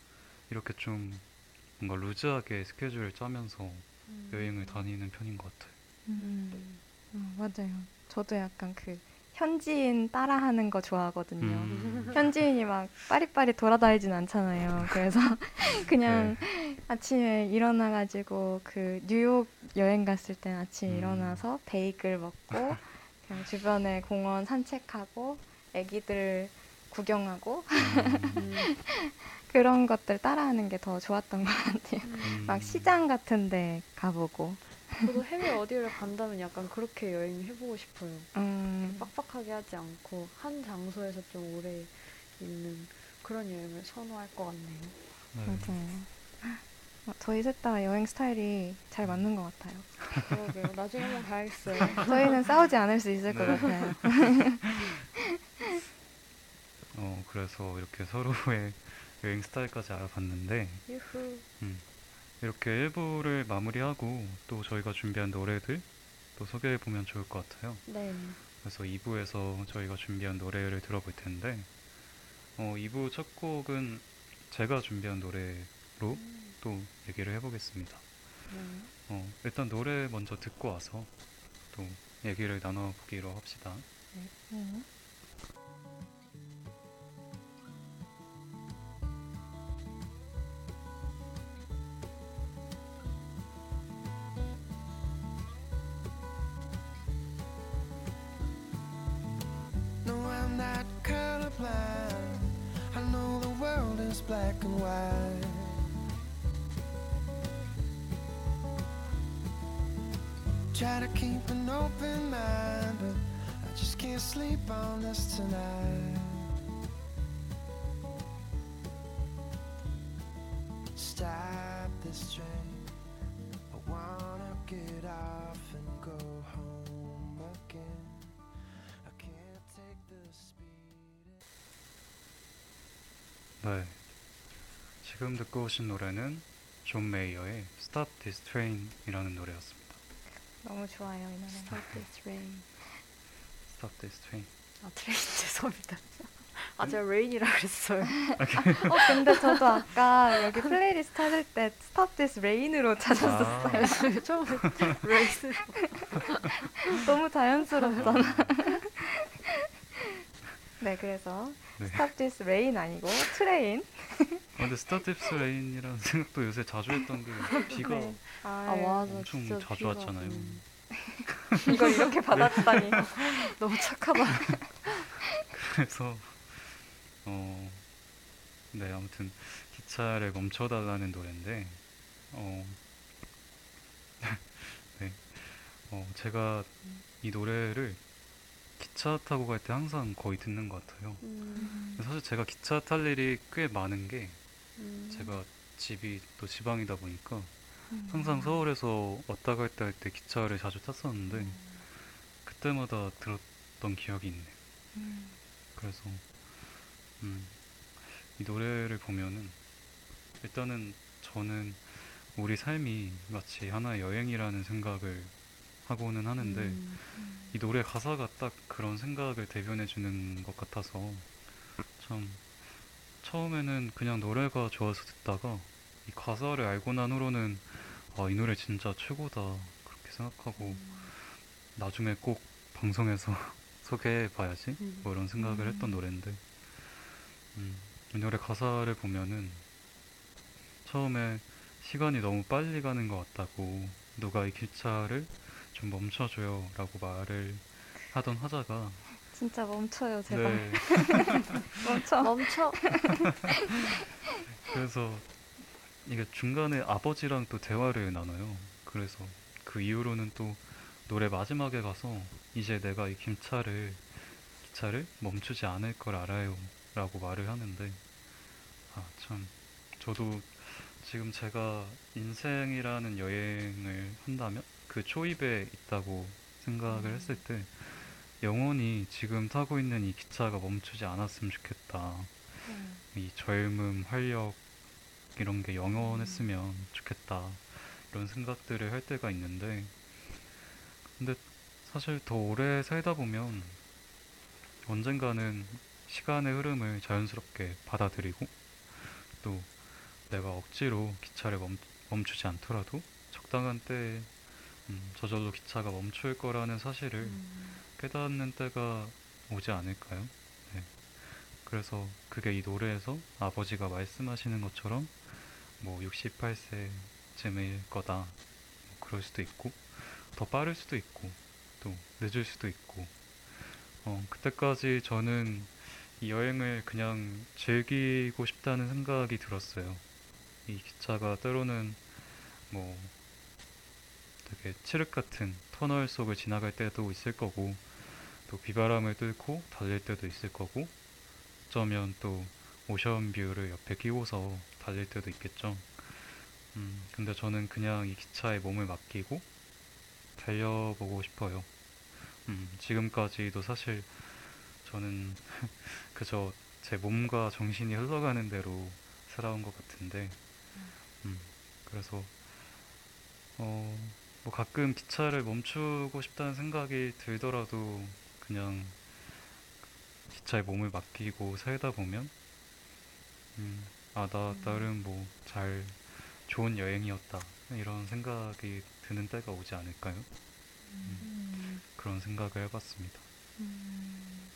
[SPEAKER 1] 이렇게 좀 뭔가 루즈하게 스케줄을 짜면서
[SPEAKER 2] 음.
[SPEAKER 1] 여행을 다니는 편인 것 같아요.
[SPEAKER 3] 음, 어, 맞아요. 저도 약간 그 현지인 따라하는 거 좋아하거든요.
[SPEAKER 1] 음,
[SPEAKER 3] 현지인이 막 빠리빠리 돌아다니진 않잖아요. 그래서 그냥
[SPEAKER 1] 네.
[SPEAKER 3] 아침에 일어나가지고 그 뉴욕 여행 갔을 땐 아침에
[SPEAKER 1] 음.
[SPEAKER 3] 일어나서 베이글 먹고 주변에 공원 산책하고 애기들 구경하고
[SPEAKER 1] 음.
[SPEAKER 3] 그런 것들 따라하는 게 더 좋았던 것 같아요.
[SPEAKER 1] 음,
[SPEAKER 3] 막 시장 같은데 가보고.
[SPEAKER 2] 저도 해외 어디를 간다면 약간 그렇게 여행 해보고 싶어요.
[SPEAKER 3] 음,
[SPEAKER 2] 빡빡하게 하지 않고 한 장소에서 좀 오래 있는 그런 여행을 선호할 것 같네요.
[SPEAKER 1] 네.
[SPEAKER 3] 맞아요. 어, 저희 셋 다 여행 스타일이 잘 맞는 것 같아요.
[SPEAKER 2] 그러게요. 나중에 한번 가야겠어요.
[SPEAKER 3] 저희는 싸우지 않을 수 있을 것
[SPEAKER 1] 네.
[SPEAKER 3] 같아요.
[SPEAKER 1] 어 그래서 이렇게 서로의 여행 스타일까지 알아봤는데
[SPEAKER 2] 유후.
[SPEAKER 1] 이렇게 1부를 마무리하고 또 저희가 준비한 노래들 또 소개해 보면 좋을 것 같아요.
[SPEAKER 2] 네.
[SPEAKER 1] 그래서 2부에서 저희가 준비한 노래를 들어볼 텐데 어, 2부 첫 곡은 제가 준비한 노래로 또 얘기를 해보겠습니다.
[SPEAKER 2] 네.
[SPEAKER 1] 어, 일단 노래 먼저 듣고 와서 또 얘기를 나눠보기로 합시다.
[SPEAKER 3] 음.
[SPEAKER 4] No, I'm not colorblind. I know the world is black and white. Try to keep an open mind, but I just can't sleep on this tonight. Stop this train. I wanna get off and go home again. I can't take the speed.
[SPEAKER 1] 네. 지금 듣고 오신 노래는 존 메이어의 Stop This Train이라는 노래였습니다.
[SPEAKER 3] 너무 좋아요, 이 노래.
[SPEAKER 2] Stop this rain.
[SPEAKER 1] Stop This Train.
[SPEAKER 2] 아 train 죄송합니다. 아 제가 rain이라 그랬어요.
[SPEAKER 3] 어, 근데 저도 아까 여기 플레이리스트 찾을 때 Stop This Rain으로 찾았었어요.
[SPEAKER 1] 아,
[SPEAKER 2] 처음에 rain.
[SPEAKER 3] 너무 자연스럽잖아. 네, 그래서
[SPEAKER 1] 네.
[SPEAKER 3] Stop This Rain 아니고 train.
[SPEAKER 1] 어, 근데 This Rain이라는 생각도 요새 자주 했던 게 비가
[SPEAKER 3] 네.
[SPEAKER 2] 아 맞아.
[SPEAKER 1] 엄청
[SPEAKER 2] 진짜
[SPEAKER 1] 자주
[SPEAKER 2] 비가,
[SPEAKER 1] 왔잖아요.
[SPEAKER 2] 음,
[SPEAKER 3] 이걸 이렇게 받았다니.
[SPEAKER 2] 너무 착하다.
[SPEAKER 1] 그래서 어, 네 아무튼 기차를 멈춰달라는 노래인데 어, 네, 어, 제가 이 노래를 기차 타고 갈 때 항상 거의 듣는 것 같아요.
[SPEAKER 2] 음,
[SPEAKER 1] 사실 제가 기차 탈 일이 꽤 많은 게
[SPEAKER 2] 음.
[SPEAKER 1] 제가 집이 또 지방이다 보니까
[SPEAKER 3] 음.
[SPEAKER 1] 항상 서울에서 왔다 갈때할때 기차를 자주 탔었는데 그때마다 들었던 기억이 있네요.
[SPEAKER 3] 음.
[SPEAKER 1] 그래서 음, 이 노래를 보면은 일단은 저는 우리 삶이 마치 하나의 여행이라는 생각을 하고는 하는데
[SPEAKER 2] 음.
[SPEAKER 1] 이 노래 가사가 딱 그런 생각을 대변해 주는 것 같아서 참 처음에는 그냥 노래가 좋아서 듣다가 이 가사를 알고 난 후로는 아, 이 노래 진짜 최고다 그렇게 생각하고 나중에 꼭 방송에서 소개해 봐야지
[SPEAKER 2] 음.
[SPEAKER 1] 뭐 이런 생각을 했던
[SPEAKER 3] 음.
[SPEAKER 1] 노래인데 음, 이 노래 가사를 보면은 처음에 시간이 너무 빨리 가는 것 같다고 누가 이 기차를 좀 멈춰줘요 라고 말을 하던 화자가
[SPEAKER 3] 진짜 멈춰요, 제발.
[SPEAKER 1] 네,
[SPEAKER 3] 멈춰.
[SPEAKER 2] 멈춰.
[SPEAKER 1] 그래서 이게 중간에 아버지랑 또 대화를 나눠요. 그래서 그 이후로는 또 노래 마지막에 가서 이제 내가 이 김차를 기차를 멈추지 않을 걸 알아요 라고 말을 하는데 아 참 저도 지금 제가 인생이라는 여행을 한다면 그 초입에 있다고 생각을 했을 때 영원히 지금 타고 있는 이 기차가 멈추지 않았으면 좋겠다.
[SPEAKER 3] 음.
[SPEAKER 1] 이 젊음, 활력 이런 게 영원했으면 좋겠다 이런 생각들을 할 때가 있는데 근데 사실 더 오래 살다 보면 언젠가는 시간의 흐름을 자연스럽게 받아들이고 또 내가 억지로 기차를 멈, 멈추지 않더라도 적당한 때에 음, 저절로 기차가 멈출 거라는 사실을
[SPEAKER 2] 음.
[SPEAKER 1] 깨닫는 때가 오지 않을까요? 네. 그래서 그게 이 노래에서 아버지가 말씀하시는 것처럼 뭐 68세쯤일 거다. 뭐 그럴 수도 있고, 더 빠를 수도 있고, 또 늦을 수도 있고, 어, 그때까지 저는 이 여행을 그냥 즐기고 싶다는 생각이 들었어요. 이 기차가 때로는 뭐 되게 칠흑 같은 터널 속을 지나갈 때도 있을 거고, 또 비바람을 뚫고 달릴 때도 있을 거고, 어쩌면 또 오션뷰를 옆에 끼고서 달릴 때도 있겠죠. 음, 근데 저는 그냥 이 기차에 몸을 맡기고 달려보고 싶어요. 음, 지금까지도 사실 저는 그저 제 몸과 정신이 흘러가는 대로 살아온 것 같은데, 음, 그래서 어, 뭐 가끔 기차를 멈추고 싶다는 생각이 들더라도 그냥 기차에 몸을 맡기고 살다 보면 음, 아, 나 나름 뭐 잘 좋은 여행이었다 이런 생각이 드는 때가 오지 않을까요?
[SPEAKER 3] 음.
[SPEAKER 1] 그런 생각을 해봤습니다.
[SPEAKER 3] 음.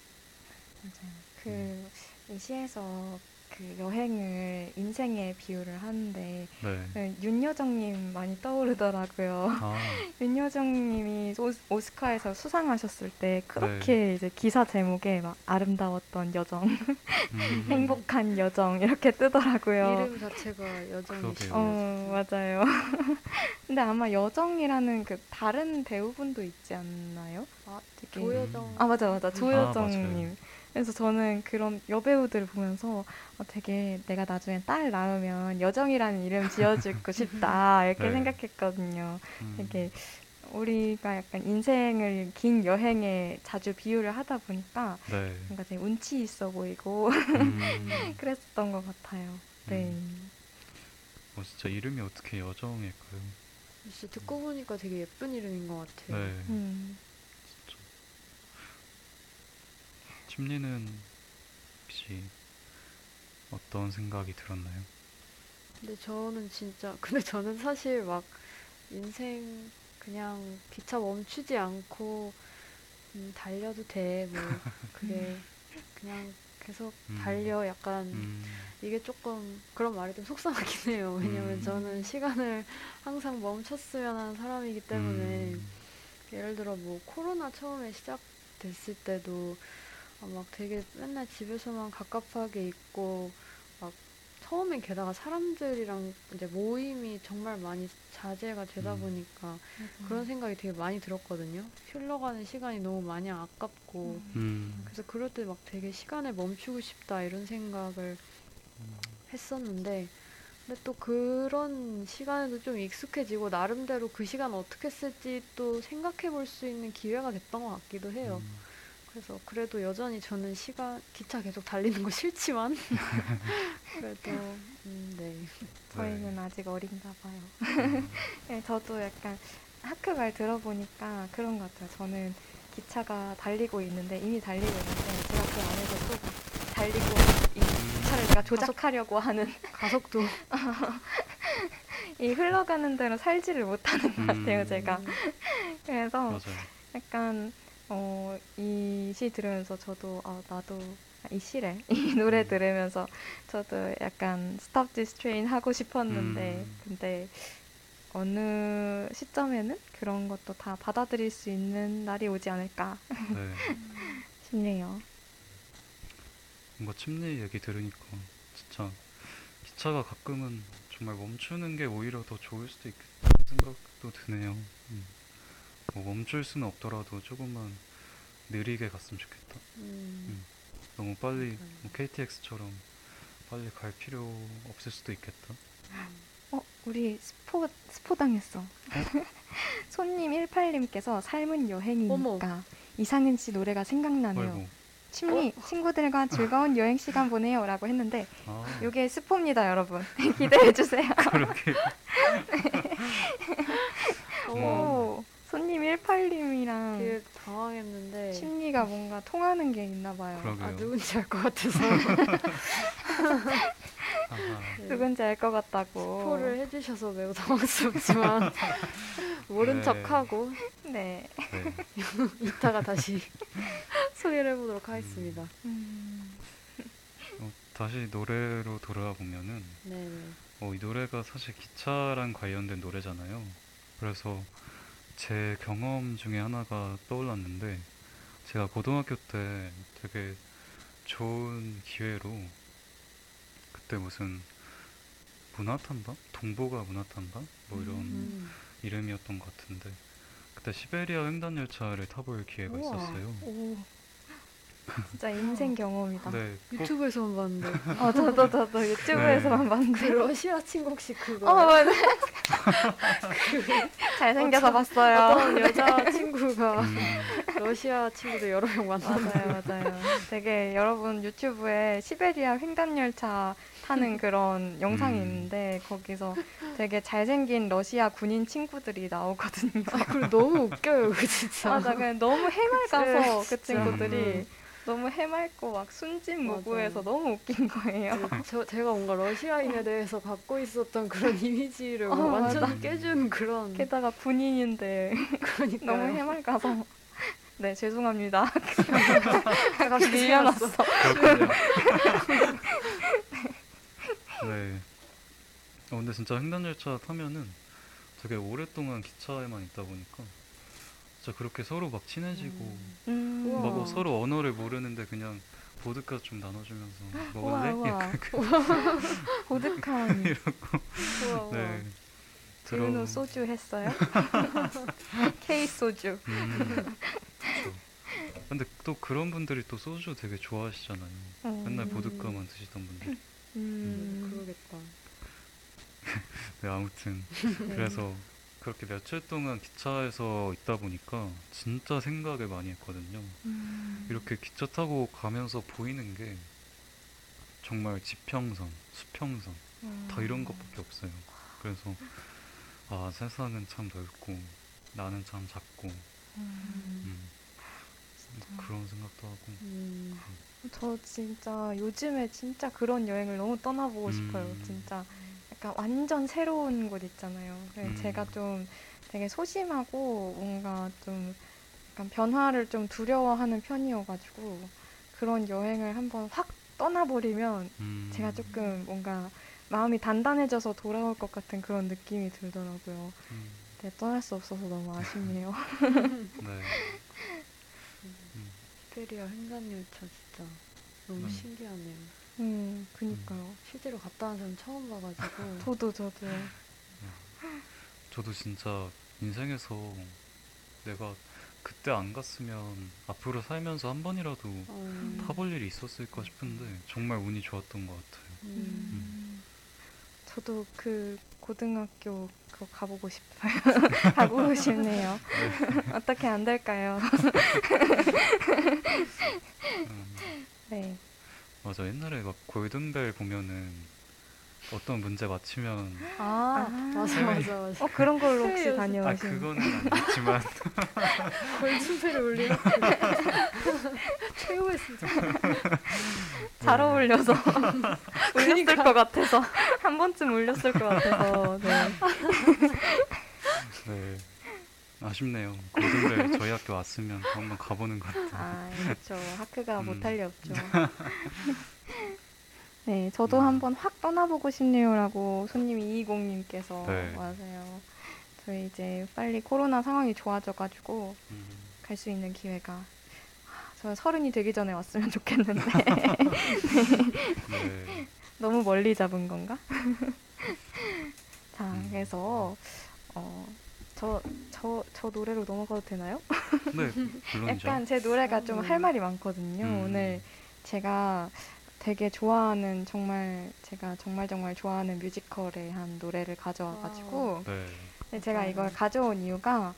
[SPEAKER 3] 맞아요. 그, 이 시에서 그 여행을 인생에 비유를 하는데,
[SPEAKER 1] 네.
[SPEAKER 3] 그 윤여정님 많이 떠오르더라고요.
[SPEAKER 1] 아,
[SPEAKER 3] 윤여정님이 오, 오스카에서 수상하셨을 때 그렇게
[SPEAKER 1] 네.
[SPEAKER 3] 이제 기사 제목에 막 아름다웠던 여정,
[SPEAKER 1] 음,
[SPEAKER 3] 행복한 여정 이렇게 뜨더라고요.
[SPEAKER 2] 이름 자체가 여정이시.
[SPEAKER 1] 그러게요.
[SPEAKER 3] 어, 맞아요. 근데 아마 여정이라는 그 다른 배우분도 있지 않나요?
[SPEAKER 2] 아,
[SPEAKER 3] 되게-
[SPEAKER 2] 조여정.
[SPEAKER 3] 아 맞아 맞아
[SPEAKER 1] 아,
[SPEAKER 3] 조여정님. 그래서 저는 그런 여배우들을 보면서 어, 되게 내가 나중에 딸 낳으면 여정이라는 이름 지어주고 싶다 이렇게
[SPEAKER 1] 네.
[SPEAKER 3] 생각했거든요.
[SPEAKER 1] 음,
[SPEAKER 3] 되게 우리가 약간 인생을 긴 여행에 자주 비유를 하다 보니까
[SPEAKER 1] 네.
[SPEAKER 3] 뭔가 되게 운치 있어 보이고
[SPEAKER 1] 음,
[SPEAKER 3] 그랬었던 것 같아요. 네.
[SPEAKER 1] 어, 진짜 이름이 어떻게 여정일까요?
[SPEAKER 2] 진짜 듣고 보니까 되게 예쁜 이름인 것 같아요.
[SPEAKER 1] 네.
[SPEAKER 3] 음.
[SPEAKER 1] 침리는 혹시 어떤 생각이 들었나요?
[SPEAKER 2] 근데 저는 진짜 근데 저는 사실 막 인생 그냥 기차 멈추지 않고 음, 달려도 돼. 뭐 그게 그냥 계속
[SPEAKER 1] 음.
[SPEAKER 2] 달려 약간
[SPEAKER 1] 음,
[SPEAKER 2] 이게 조금 그런 말이 좀 속상하긴 해요. 왜냐면
[SPEAKER 1] 음.
[SPEAKER 2] 저는 시간을 항상 멈췄으면 하는 사람이기 때문에
[SPEAKER 1] 음,
[SPEAKER 2] 예를 들어 뭐 코로나 처음에 시작됐을 때도 아, 막 되게 맨날 집에서만 갑갑하게 있고 막 처음엔 게다가 사람들이랑 이제 모임이 정말 많이 자제가 되다
[SPEAKER 1] 음.
[SPEAKER 2] 보니까 그런 생각이 되게 많이 들었거든요. 흘러가는 시간이 너무 마냥 아깝고
[SPEAKER 1] 음,
[SPEAKER 2] 그래서 그럴 때 막 되게 시간을 멈추고 싶다 이런 생각을 했었는데 근데 또 그런 시간에도 좀 익숙해지고 나름대로 그 시간 어떻게 쓸지 또 생각해 볼 수 있는 기회가 됐던 것 같기도 해요.
[SPEAKER 1] 음,
[SPEAKER 2] 그래서 그래도 여전히 저는 시간 기차 계속 달리는 거 싫지만 그래도 음, 네.
[SPEAKER 3] 저희는 아직 어린가 봐요.
[SPEAKER 1] 음,
[SPEAKER 3] 네, 저도 약간 학교 말 들어보니까 그런 것 같아요. 저는 기차가 달리고 있는데 이미 달리고 있는데 제가 그 안에서 또막 달리고 이 기차를 내가 조작하려고 하는
[SPEAKER 2] 가속도
[SPEAKER 3] 이 흘러가는 대로 살지를 못하는 것 같아요.
[SPEAKER 1] 음.
[SPEAKER 3] 제가 그래서
[SPEAKER 1] 맞아요.
[SPEAKER 3] 약간 어, 이 시 들으면서 저도 아, 나도 이 시래 이 노래 들으면서 저도 약간 Stop This Train 하고 싶었는데
[SPEAKER 1] 음.
[SPEAKER 3] 근데 어느 시점에는 그런 것도 다 받아들일 수 있는 날이 오지 않을까
[SPEAKER 1] 네.
[SPEAKER 3] 싶네요.
[SPEAKER 1] 뭔가 침례 얘기 들으니까 진짜 기차가 가끔은 정말 멈추는 게 오히려 더 좋을 수도 있겠다는 생각도 드네요. 음. 뭐 멈출 수는 없더라도 조금만 느리게 갔으면 좋겠다.
[SPEAKER 2] 음,
[SPEAKER 1] 너무 빨리. 뭐 KTX처럼 빨리 갈 필요 없을 수도 있겠다.
[SPEAKER 3] 어, 우리 스포 스포 당했어. 손님 18님께서 삶은 여행이니까
[SPEAKER 2] 어머.
[SPEAKER 3] 이상은 씨 노래가 생각나네요.
[SPEAKER 1] 아이고.
[SPEAKER 3] 침리 친구들과 즐거운 여행 시간 보내요라고 했는데
[SPEAKER 1] 아,
[SPEAKER 3] 이게 스포입니다, 여러분. 기대해 주세요.
[SPEAKER 1] 그렇게
[SPEAKER 3] 오, 손님 18님이랑
[SPEAKER 2] 되게 당황했는데
[SPEAKER 3] 심리가 뭔가 통하는 게 있나 봐요.
[SPEAKER 1] 그러게요.
[SPEAKER 2] 아 누군지 알 것 같아서. 네.
[SPEAKER 3] 누군지 알 것 같다고.
[SPEAKER 2] 스포를 해주셔서 매우 당황스럽지만 모른
[SPEAKER 1] 네.
[SPEAKER 2] 척하고
[SPEAKER 3] 네.
[SPEAKER 1] 네.
[SPEAKER 2] 이따가 다시 소개를 해보도록 하겠습니다.
[SPEAKER 3] 음,
[SPEAKER 1] 어, 다시 노래로 돌아와 보면은
[SPEAKER 2] 네네.
[SPEAKER 1] 어, 이 노래가 사실 기차랑 관련된 노래잖아요. 그래서 제 경험 중에 하나가 떠올랐는데 제가 고등학교 때 되게 좋은 기회로 그때 무슨 문화탄다? 동보가 문화탄다? 뭐 이런
[SPEAKER 2] 음.
[SPEAKER 1] 이름이었던 것 같은데 그때 시베리아 횡단 열차를 타볼 기회가
[SPEAKER 2] 우와.
[SPEAKER 1] 있었어요.
[SPEAKER 3] 오. 진짜 인생 경험이다.
[SPEAKER 1] 네, 꼭
[SPEAKER 2] 유튜브에서만 봤는데
[SPEAKER 3] 어, 저도 저도 유튜브에서만
[SPEAKER 1] 네.
[SPEAKER 2] 그
[SPEAKER 3] 봤는데.
[SPEAKER 2] 러시아 친구 혹시 그거
[SPEAKER 3] 어, 맞네. 잘생겨서 봤어요.
[SPEAKER 2] 어떤 여자 친구가
[SPEAKER 1] 음,
[SPEAKER 2] 러시아 친구들 여러 명 만났는데
[SPEAKER 3] 맞아요, 맞아요. 되게 여러분 유튜브에 시베리아 횡단열차 타는 그런 영상이
[SPEAKER 1] 음.
[SPEAKER 3] 있는데 거기서 되게 잘생긴 러시아 군인 친구들이 나오거든요.
[SPEAKER 2] 그리고 너무 웃겨요 그 진짜
[SPEAKER 3] 맞아, 그냥 너무 해맑아서 그. 친구들이
[SPEAKER 2] 음.
[SPEAKER 3] 너무 해맑고 막 순진무구해서. 너무 웃긴 거예요.
[SPEAKER 2] 그 저, 제가 뭔가 러시아인에 대해서 갖고 있었던 그런 이미지를
[SPEAKER 3] 어,
[SPEAKER 2] 완전. 깨준 그런
[SPEAKER 3] 게다가 군인인데
[SPEAKER 2] 그러니까
[SPEAKER 3] 너무 해맑아서 네 죄송합니다.
[SPEAKER 2] 갑자기
[SPEAKER 3] 밀려났어.
[SPEAKER 1] 그렇군요. 네. 어, 근데 진짜 횡단열차 타면은 되게 오랫동안 기차에만 있다 보니까 진짜 그렇게 서로 막 친해지고
[SPEAKER 3] 음.
[SPEAKER 2] 우와.
[SPEAKER 1] 막 서로 언어를 모르는데 그냥 보드카 좀 나눠주면서
[SPEAKER 3] 우와
[SPEAKER 1] 먹을래?
[SPEAKER 3] 우와. 보드카니.
[SPEAKER 2] 우와, 우와.
[SPEAKER 1] 네.
[SPEAKER 3] 드루노 소주 했어요? K 소주.
[SPEAKER 1] 음. 근데 또 그런 분들이 또 소주 되게 좋아하시잖아요. 맨날
[SPEAKER 3] 음.
[SPEAKER 1] 보드카만 드시던 분들.
[SPEAKER 3] 음.
[SPEAKER 2] 그러겠다
[SPEAKER 1] 네, 아무튼 그래서 그렇게 며칠 동안 기차에서 있다 보니까 진짜 생각을 많이 했거든요.
[SPEAKER 3] 음.
[SPEAKER 1] 이렇게 기차 타고 가면서 보이는 게 정말 지평선, 수평선 다 이런 것밖에 없어요. 그래서 아 세상은 참 넓고 나는 참 작고
[SPEAKER 3] 음.
[SPEAKER 1] 음, 그런 생각도 하고
[SPEAKER 2] 음.
[SPEAKER 3] 저 진짜 요즘에 진짜 그런 여행을 너무 떠나보고
[SPEAKER 1] 음.
[SPEAKER 3] 싶어요. 진짜 약간 완전 새로운 곳 있잖아요. 그래서
[SPEAKER 1] 음.
[SPEAKER 3] 제가 좀 되게 소심하고 뭔가 좀 약간 변화를 좀 두려워하는 편이어가지고 그런 여행을 한번 확 떠나버리면
[SPEAKER 1] 음,
[SPEAKER 3] 제가 조금 뭔가 마음이 단단해져서 돌아올 것 같은 그런 느낌이 들더라고요.
[SPEAKER 1] 음,
[SPEAKER 3] 네, 떠날 수 없어서 너무 아쉽네요.
[SPEAKER 1] 네.
[SPEAKER 2] 시베리아 횡단 열차 진짜 너무
[SPEAKER 1] 음.
[SPEAKER 2] 신기하네요
[SPEAKER 3] 음, 그니까요.
[SPEAKER 2] 실제로 갔다 온 사람 처음 봐가지고
[SPEAKER 3] 저도 저도요.
[SPEAKER 1] 저도 진짜 인생에서 내가 그때 안 갔으면 앞으로 살면서 한 번이라도
[SPEAKER 2] 어,
[SPEAKER 1] 타볼 일이 있었을까 싶은데 정말 운이 좋았던 것 같아요.
[SPEAKER 2] 음.
[SPEAKER 3] 저도 그 고등학교 그거 가보고 싶어요. 가보고 싶네요. 어떻게 안 될까요?
[SPEAKER 1] 음,
[SPEAKER 3] 네.
[SPEAKER 1] 맞아 옛날에 막 골든벨 보면은 어떤 문제 맞히면
[SPEAKER 2] 아,
[SPEAKER 3] 아.
[SPEAKER 2] 맞아 맞아 맞아
[SPEAKER 3] 어 그런 걸로 혹시
[SPEAKER 1] 아
[SPEAKER 3] 다녀오신?
[SPEAKER 1] 그거는 아니지만
[SPEAKER 2] 골든벨을 울리는 최고의 진짜
[SPEAKER 3] 잘
[SPEAKER 1] 네.
[SPEAKER 3] 어울려서 울렸을 것 같아서 한 번쯤 울렸을 것 같아서 네.
[SPEAKER 1] 네 아쉽네요. 고등대 저희 학교 왔으면 한번 가보는 것 같아요.
[SPEAKER 3] 아, 그렇죠. 하크가
[SPEAKER 1] 음.
[SPEAKER 3] 못할 리 없죠. 네, 저도
[SPEAKER 1] 음.
[SPEAKER 3] 한번 확 떠나보고 싶네요라고 손님 220님께서
[SPEAKER 1] 네.
[SPEAKER 3] 맞아요. 저희 이제 빨리 코로나 상황이 좋아져가지고
[SPEAKER 1] 음,
[SPEAKER 3] 갈수 있는 기회가 아, 저 서른이 되기 전에 왔으면 좋겠는데
[SPEAKER 1] 네.
[SPEAKER 3] 너무 멀리 잡은 건가? 자,
[SPEAKER 1] 음.
[SPEAKER 3] 그래서 어, 저, 저, 저 노래로 넘어가도 되나요?
[SPEAKER 1] 네, 물론이죠.
[SPEAKER 3] 약간 제 노래가 좀
[SPEAKER 2] 음.
[SPEAKER 3] 할 말이 많거든요.
[SPEAKER 1] 음.
[SPEAKER 3] 오늘 제가 되게 좋아하는 정말 제가 정말 정말 좋아하는 뮤지컬의 한 노래를 가져와가지고
[SPEAKER 1] 네.
[SPEAKER 3] 근데 제가
[SPEAKER 2] 맞아요.
[SPEAKER 3] 이걸 가져온 이유가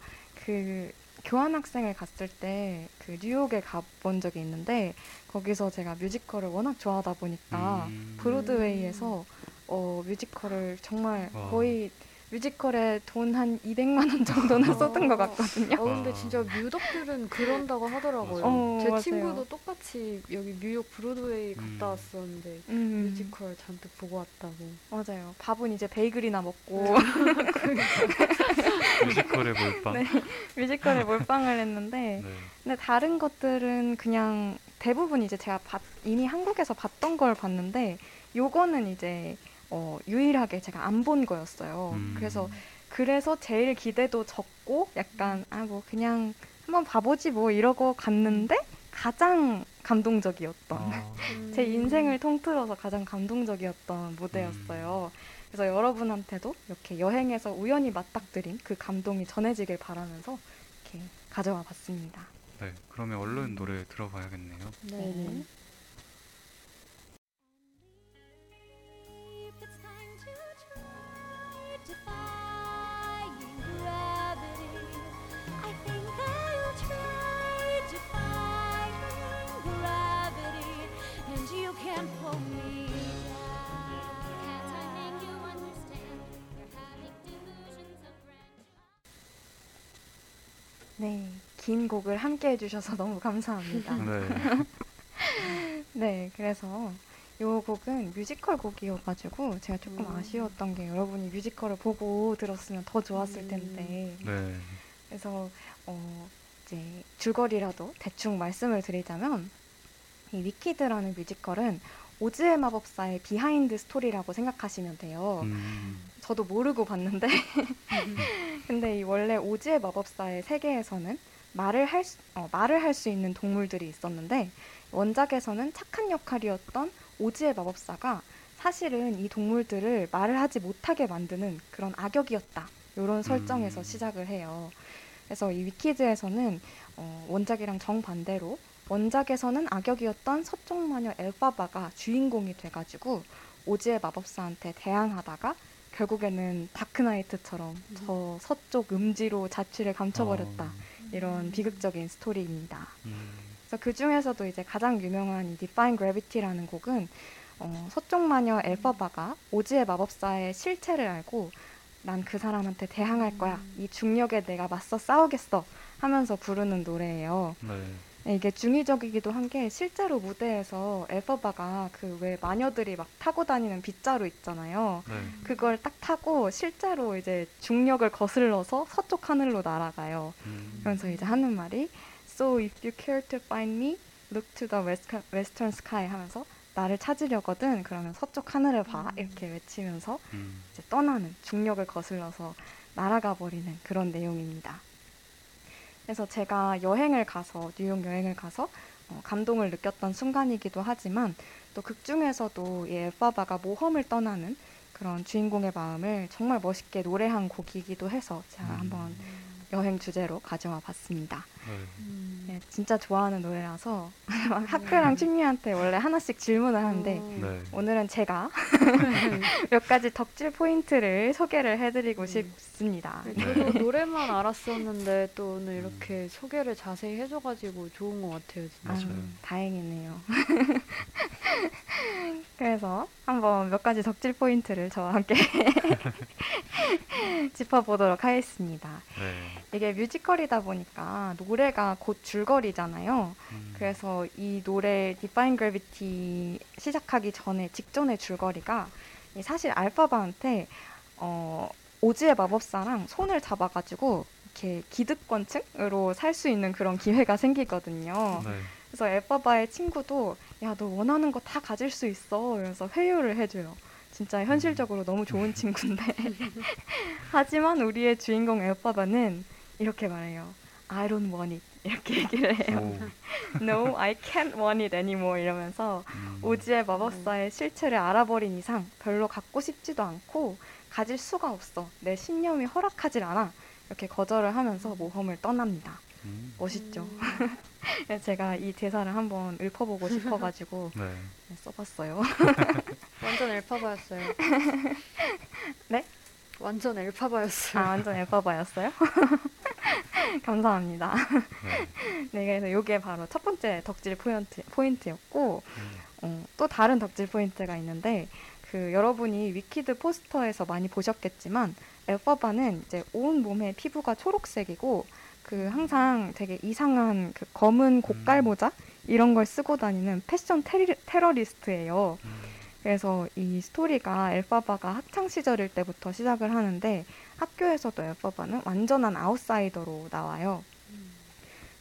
[SPEAKER 3] 그 교환 학생을 갔을 때 그 뉴욕에 가본 적이 있는데 거기서 제가 뮤지컬을 워낙 좋아하다 보니까
[SPEAKER 1] 음,
[SPEAKER 3] 브로드웨이에서 어, 뮤지컬을 정말
[SPEAKER 1] 와.
[SPEAKER 3] 거의 뮤지컬에 돈 한 200만 원 정도는
[SPEAKER 2] 어.
[SPEAKER 3] 쏟은 것 같거든요.
[SPEAKER 2] 어 근데
[SPEAKER 1] 아.
[SPEAKER 2] 진짜 뮤덕들은 그런다고 하더라고요.
[SPEAKER 3] 어,
[SPEAKER 2] 제
[SPEAKER 3] 맞아요.
[SPEAKER 2] 친구도 똑같이 여기 뉴욕 브로드웨이 갔다
[SPEAKER 1] 음.
[SPEAKER 2] 왔었는데
[SPEAKER 3] 음,
[SPEAKER 2] 뮤지컬 잔뜩 보고 왔다고.
[SPEAKER 3] 맞아요. 밥은 이제 베이글이나 먹고
[SPEAKER 1] 뮤지컬의 몰빵.
[SPEAKER 3] 네. 뮤지컬에 몰빵을 했는데
[SPEAKER 1] 네.
[SPEAKER 3] 근데 다른 것들은 그냥 대부분 이제 제가 봤- 이미 한국에서 봤던 걸 봤는데 요거는 이제 어, 유일하게 제가 안 본 거였어요.
[SPEAKER 1] 음.
[SPEAKER 3] 그래서 그래서 제일 기대도 적고 약간 아 뭐 그냥 한번 봐보지 뭐 이러고 갔는데 가장 감동적이었던
[SPEAKER 1] 아,
[SPEAKER 3] 제 인생을 통틀어서 가장 감동적이었던 무대였어요. 그래서 여러분한테도 이렇게 여행에서 우연히 맞닥뜨린 그 감동이 전해지길 바라면서 이렇게 가져와 봤습니다.
[SPEAKER 1] 네. 그러면 얼른 노래 들어봐야겠네요.
[SPEAKER 2] 네.
[SPEAKER 3] 네, 긴 곡을 함께 해주셔서 너무 감사합니다.
[SPEAKER 1] 네.
[SPEAKER 3] 네, 그래서 이 곡은 뮤지컬 곡이어가지고 제가 조금
[SPEAKER 2] 음.
[SPEAKER 3] 아쉬웠던 게 여러분이 뮤지컬을 보고 들었으면 더 좋았을
[SPEAKER 2] 음.
[SPEAKER 3] 텐데
[SPEAKER 1] 네.
[SPEAKER 3] 그래서 어, 이제 줄거리라도 대충 말씀을 드리자면 이 위키드라는 뮤지컬은 오즈의 마법사의 behind story라고 생각하시면 돼요.
[SPEAKER 1] 음,
[SPEAKER 3] 저도 모르고 봤는데 근데 이 원래 오즈의 마법사의 세계에서는 말을 할 수, 어, 말을 할 수 있는 동물들이 있었는데 원작에서는 착한 역할이었던 오즈의 마법사가 사실은 이 동물들을 말을 하지 못하게 만드는 그런 악역이었다. 이런 설정에서
[SPEAKER 1] 음.
[SPEAKER 3] 시작을 해요. 그래서 이 위키즈에서는 어, 원작이랑 정반대로 원작에서는 악역이었던 서쪽 마녀 엘파바가 주인공이 돼가지고 오즈의 마법사한테 대항하다가 결국에는 다크나이트처럼 저 서쪽 음지로 자취를 감춰버렸다.
[SPEAKER 1] 어,
[SPEAKER 3] 이런 비극적인 스토리입니다.
[SPEAKER 1] 음,
[SPEAKER 3] 그래서 그 중에서도 이제 가장 유명한 이 Defying Gravity라는 곡은 어, 서쪽 마녀 엘파바가 오즈의 마법사의 실체를 알고 난 그 사람한테 대항할 거야. 이 중력에 내가 맞서 싸우겠어. 하면서 부르는 노래예요.
[SPEAKER 1] 네.
[SPEAKER 3] 네, 이게 중의적이기도 한 게 실제로 무대에서 엘파바가 그 왜 마녀들이 막 타고 다니는 빗자루 있잖아요.
[SPEAKER 1] 네.
[SPEAKER 3] 그걸 딱 타고 실제로 이제 중력을 거슬러서 서쪽 하늘로 날아가요.
[SPEAKER 1] 음,
[SPEAKER 3] 그러면서 이제 하는 말이 So if you care to find me, look to the west, western sky 하면서 나를 찾으려거든 그러면 서쪽 하늘을 봐 이렇게 외치면서
[SPEAKER 1] 음,
[SPEAKER 3] 이제 떠나는 중력을 거슬러서 날아가 버리는 그런 내용입니다. 그래서 제가 여행을 가서 뉴욕 여행을 가서 어, 감동을 느꼈던 순간이기도 하지만 또 극 중에서도 이 엘파바가 모험을 떠나는 그런 주인공의 마음을 정말 멋있게 노래한 곡이기도 해서 제가
[SPEAKER 1] 음.
[SPEAKER 3] 한번 여행 주제로 가져와 봤습니다.
[SPEAKER 1] 네.
[SPEAKER 2] 음.
[SPEAKER 3] 네, 진짜 좋아하는 노래라서 막 하크랑 친미한테 원래 하나씩 질문을 하는데
[SPEAKER 2] 어.
[SPEAKER 1] 네.
[SPEAKER 3] 오늘은 제가 몇 가지 덕질 포인트를 소개를 해드리고
[SPEAKER 2] 음.
[SPEAKER 3] 싶습니다.
[SPEAKER 2] 네,
[SPEAKER 1] 네.
[SPEAKER 2] 저도 노래만 알았었는데 또 오늘 이렇게 소개를 자세히 해줘가지고 좋은 것 같아요. 진짜.
[SPEAKER 3] 아,
[SPEAKER 1] 맞아요.
[SPEAKER 3] 다행이네요. 그래서 한번 몇 가지 덕질 포인트를 저와 함께 짚어보도록 하겠습니다.
[SPEAKER 1] 네.
[SPEAKER 3] 이게 뮤지컬이다 보니까 노래 가 곧 줄거리잖아요.
[SPEAKER 1] 음,
[SPEAKER 3] 그래서 이 노래 Define Gravity 시작하기 전에 직전의 줄거리가 이 사실 알파바한테 어, 오즈의 마법사랑 손을 잡아가지고 이렇게 기득권층으로 살 수 있는 그런 기회가 생기거든요.
[SPEAKER 1] 네.
[SPEAKER 3] 그래서 엘바바의 친구도 야 너 원하는 거 다 가질 수 있어 이러면서 회유를 해줘요. 진짜 현실적으로 너무 좋은 친구인데 하지만 우리의 주인공 엘바바는 이렇게 말해요. I don't want it 이렇게 얘기를 해요.
[SPEAKER 1] 오.
[SPEAKER 3] No, I can't want it anymore 이러면서
[SPEAKER 1] 음.
[SPEAKER 3] 오지의 마법사의 실체를 알아버린 이상 별로 갖고 싶지도 않고 가질 수가 없어. 내 신념이 허락하질 않아. 이렇게 거절을 하면서 모험을 떠납니다.
[SPEAKER 1] 음.
[SPEAKER 3] 멋있죠? 제가 이 대사를 한번 읊어보고 싶어가지고
[SPEAKER 1] 네.
[SPEAKER 3] 써봤어요.
[SPEAKER 2] 완전 엘파바였어요.
[SPEAKER 3] 네?
[SPEAKER 2] 완전 엘파바였어요.
[SPEAKER 3] 아, 완전 엘파바였어요? 감사합니다.
[SPEAKER 1] 네.
[SPEAKER 3] 네, 그래서 이게 바로 첫 번째 덕질 포인트, 포인트였고,
[SPEAKER 1] 음.
[SPEAKER 3] 어, 또 다른 덕질 포인트가 있는데, 그 여러분이 위키드 포스터에서 많이 보셨겠지만, 엘퍼바는 이제 온 몸의 피부가 초록색이고, 그 항상 되게 이상한 그 검은 고깔
[SPEAKER 1] 음.
[SPEAKER 3] 모자 이런 걸 쓰고 다니는 패션 테리, 테러리스트예요.
[SPEAKER 1] 음.
[SPEAKER 3] 그래서 이 스토리가 엘파바가 학창 시절일 때부터 시작을 하는데 학교에서도 엘파바는 완전한 아웃사이더로 나와요.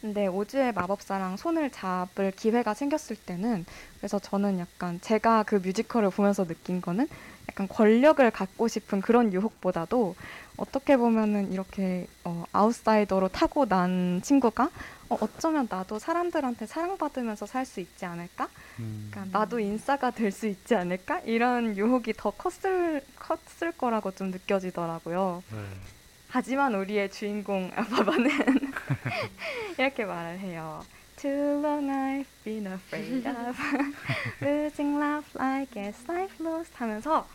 [SPEAKER 3] 근데 오즈의 마법사랑 손을 잡을 기회가 생겼을 때는 그래서 저는 약간 제가 그 뮤지컬을 보면서 느낀 거는 약간 권력을 갖고 싶은 그런 유혹보다도 어떻게 보면은 이렇게 어, 아웃사이더로 타고 난 친구가 어, 어쩌면 나도 사람들한테 사랑받으면서 살 수 있지 않을까?
[SPEAKER 1] 음.
[SPEAKER 3] 그러니까 나도 인싸가 될 수 있지 않을까? 이런 유혹이 더 컸을, 컸을 거라고 좀 느껴지더라고요.
[SPEAKER 1] 네.
[SPEAKER 3] 하지만 우리의 주인공 아바바는 이렇게 말을 해요. Too long I've been afraid of losing love like as I've lost 하면서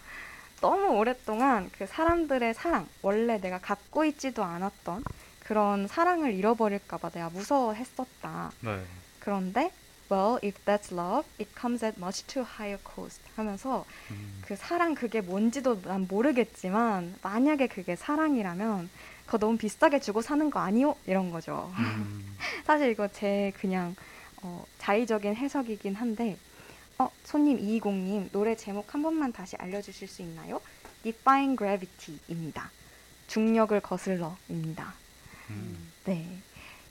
[SPEAKER 3] 너무 오랫동안 그 사람들의 사랑, 원래 내가 갖고 있지도 않았던 그런 사랑을 잃어버릴까봐 내가 무서워했었다.
[SPEAKER 1] 네.
[SPEAKER 3] 그런데 Well, if that's love, it comes at much too high a cost 하면서
[SPEAKER 1] 음.
[SPEAKER 3] 그 사랑 그게 뭔지도 난 모르겠지만 만약에 그게 사랑이라면 그거 너무 비싸게 주고 사는 거 아니요? 이런 거죠.
[SPEAKER 1] 음.
[SPEAKER 3] 사실 이거 제 그냥 어, 자의적인 해석이긴 한데 어, 손님 220님 노래 제목 한 번만 다시 알려주실 수 있나요? Defying Gravity입니다. 중력을 거슬러입니다.
[SPEAKER 1] 음.
[SPEAKER 3] 네.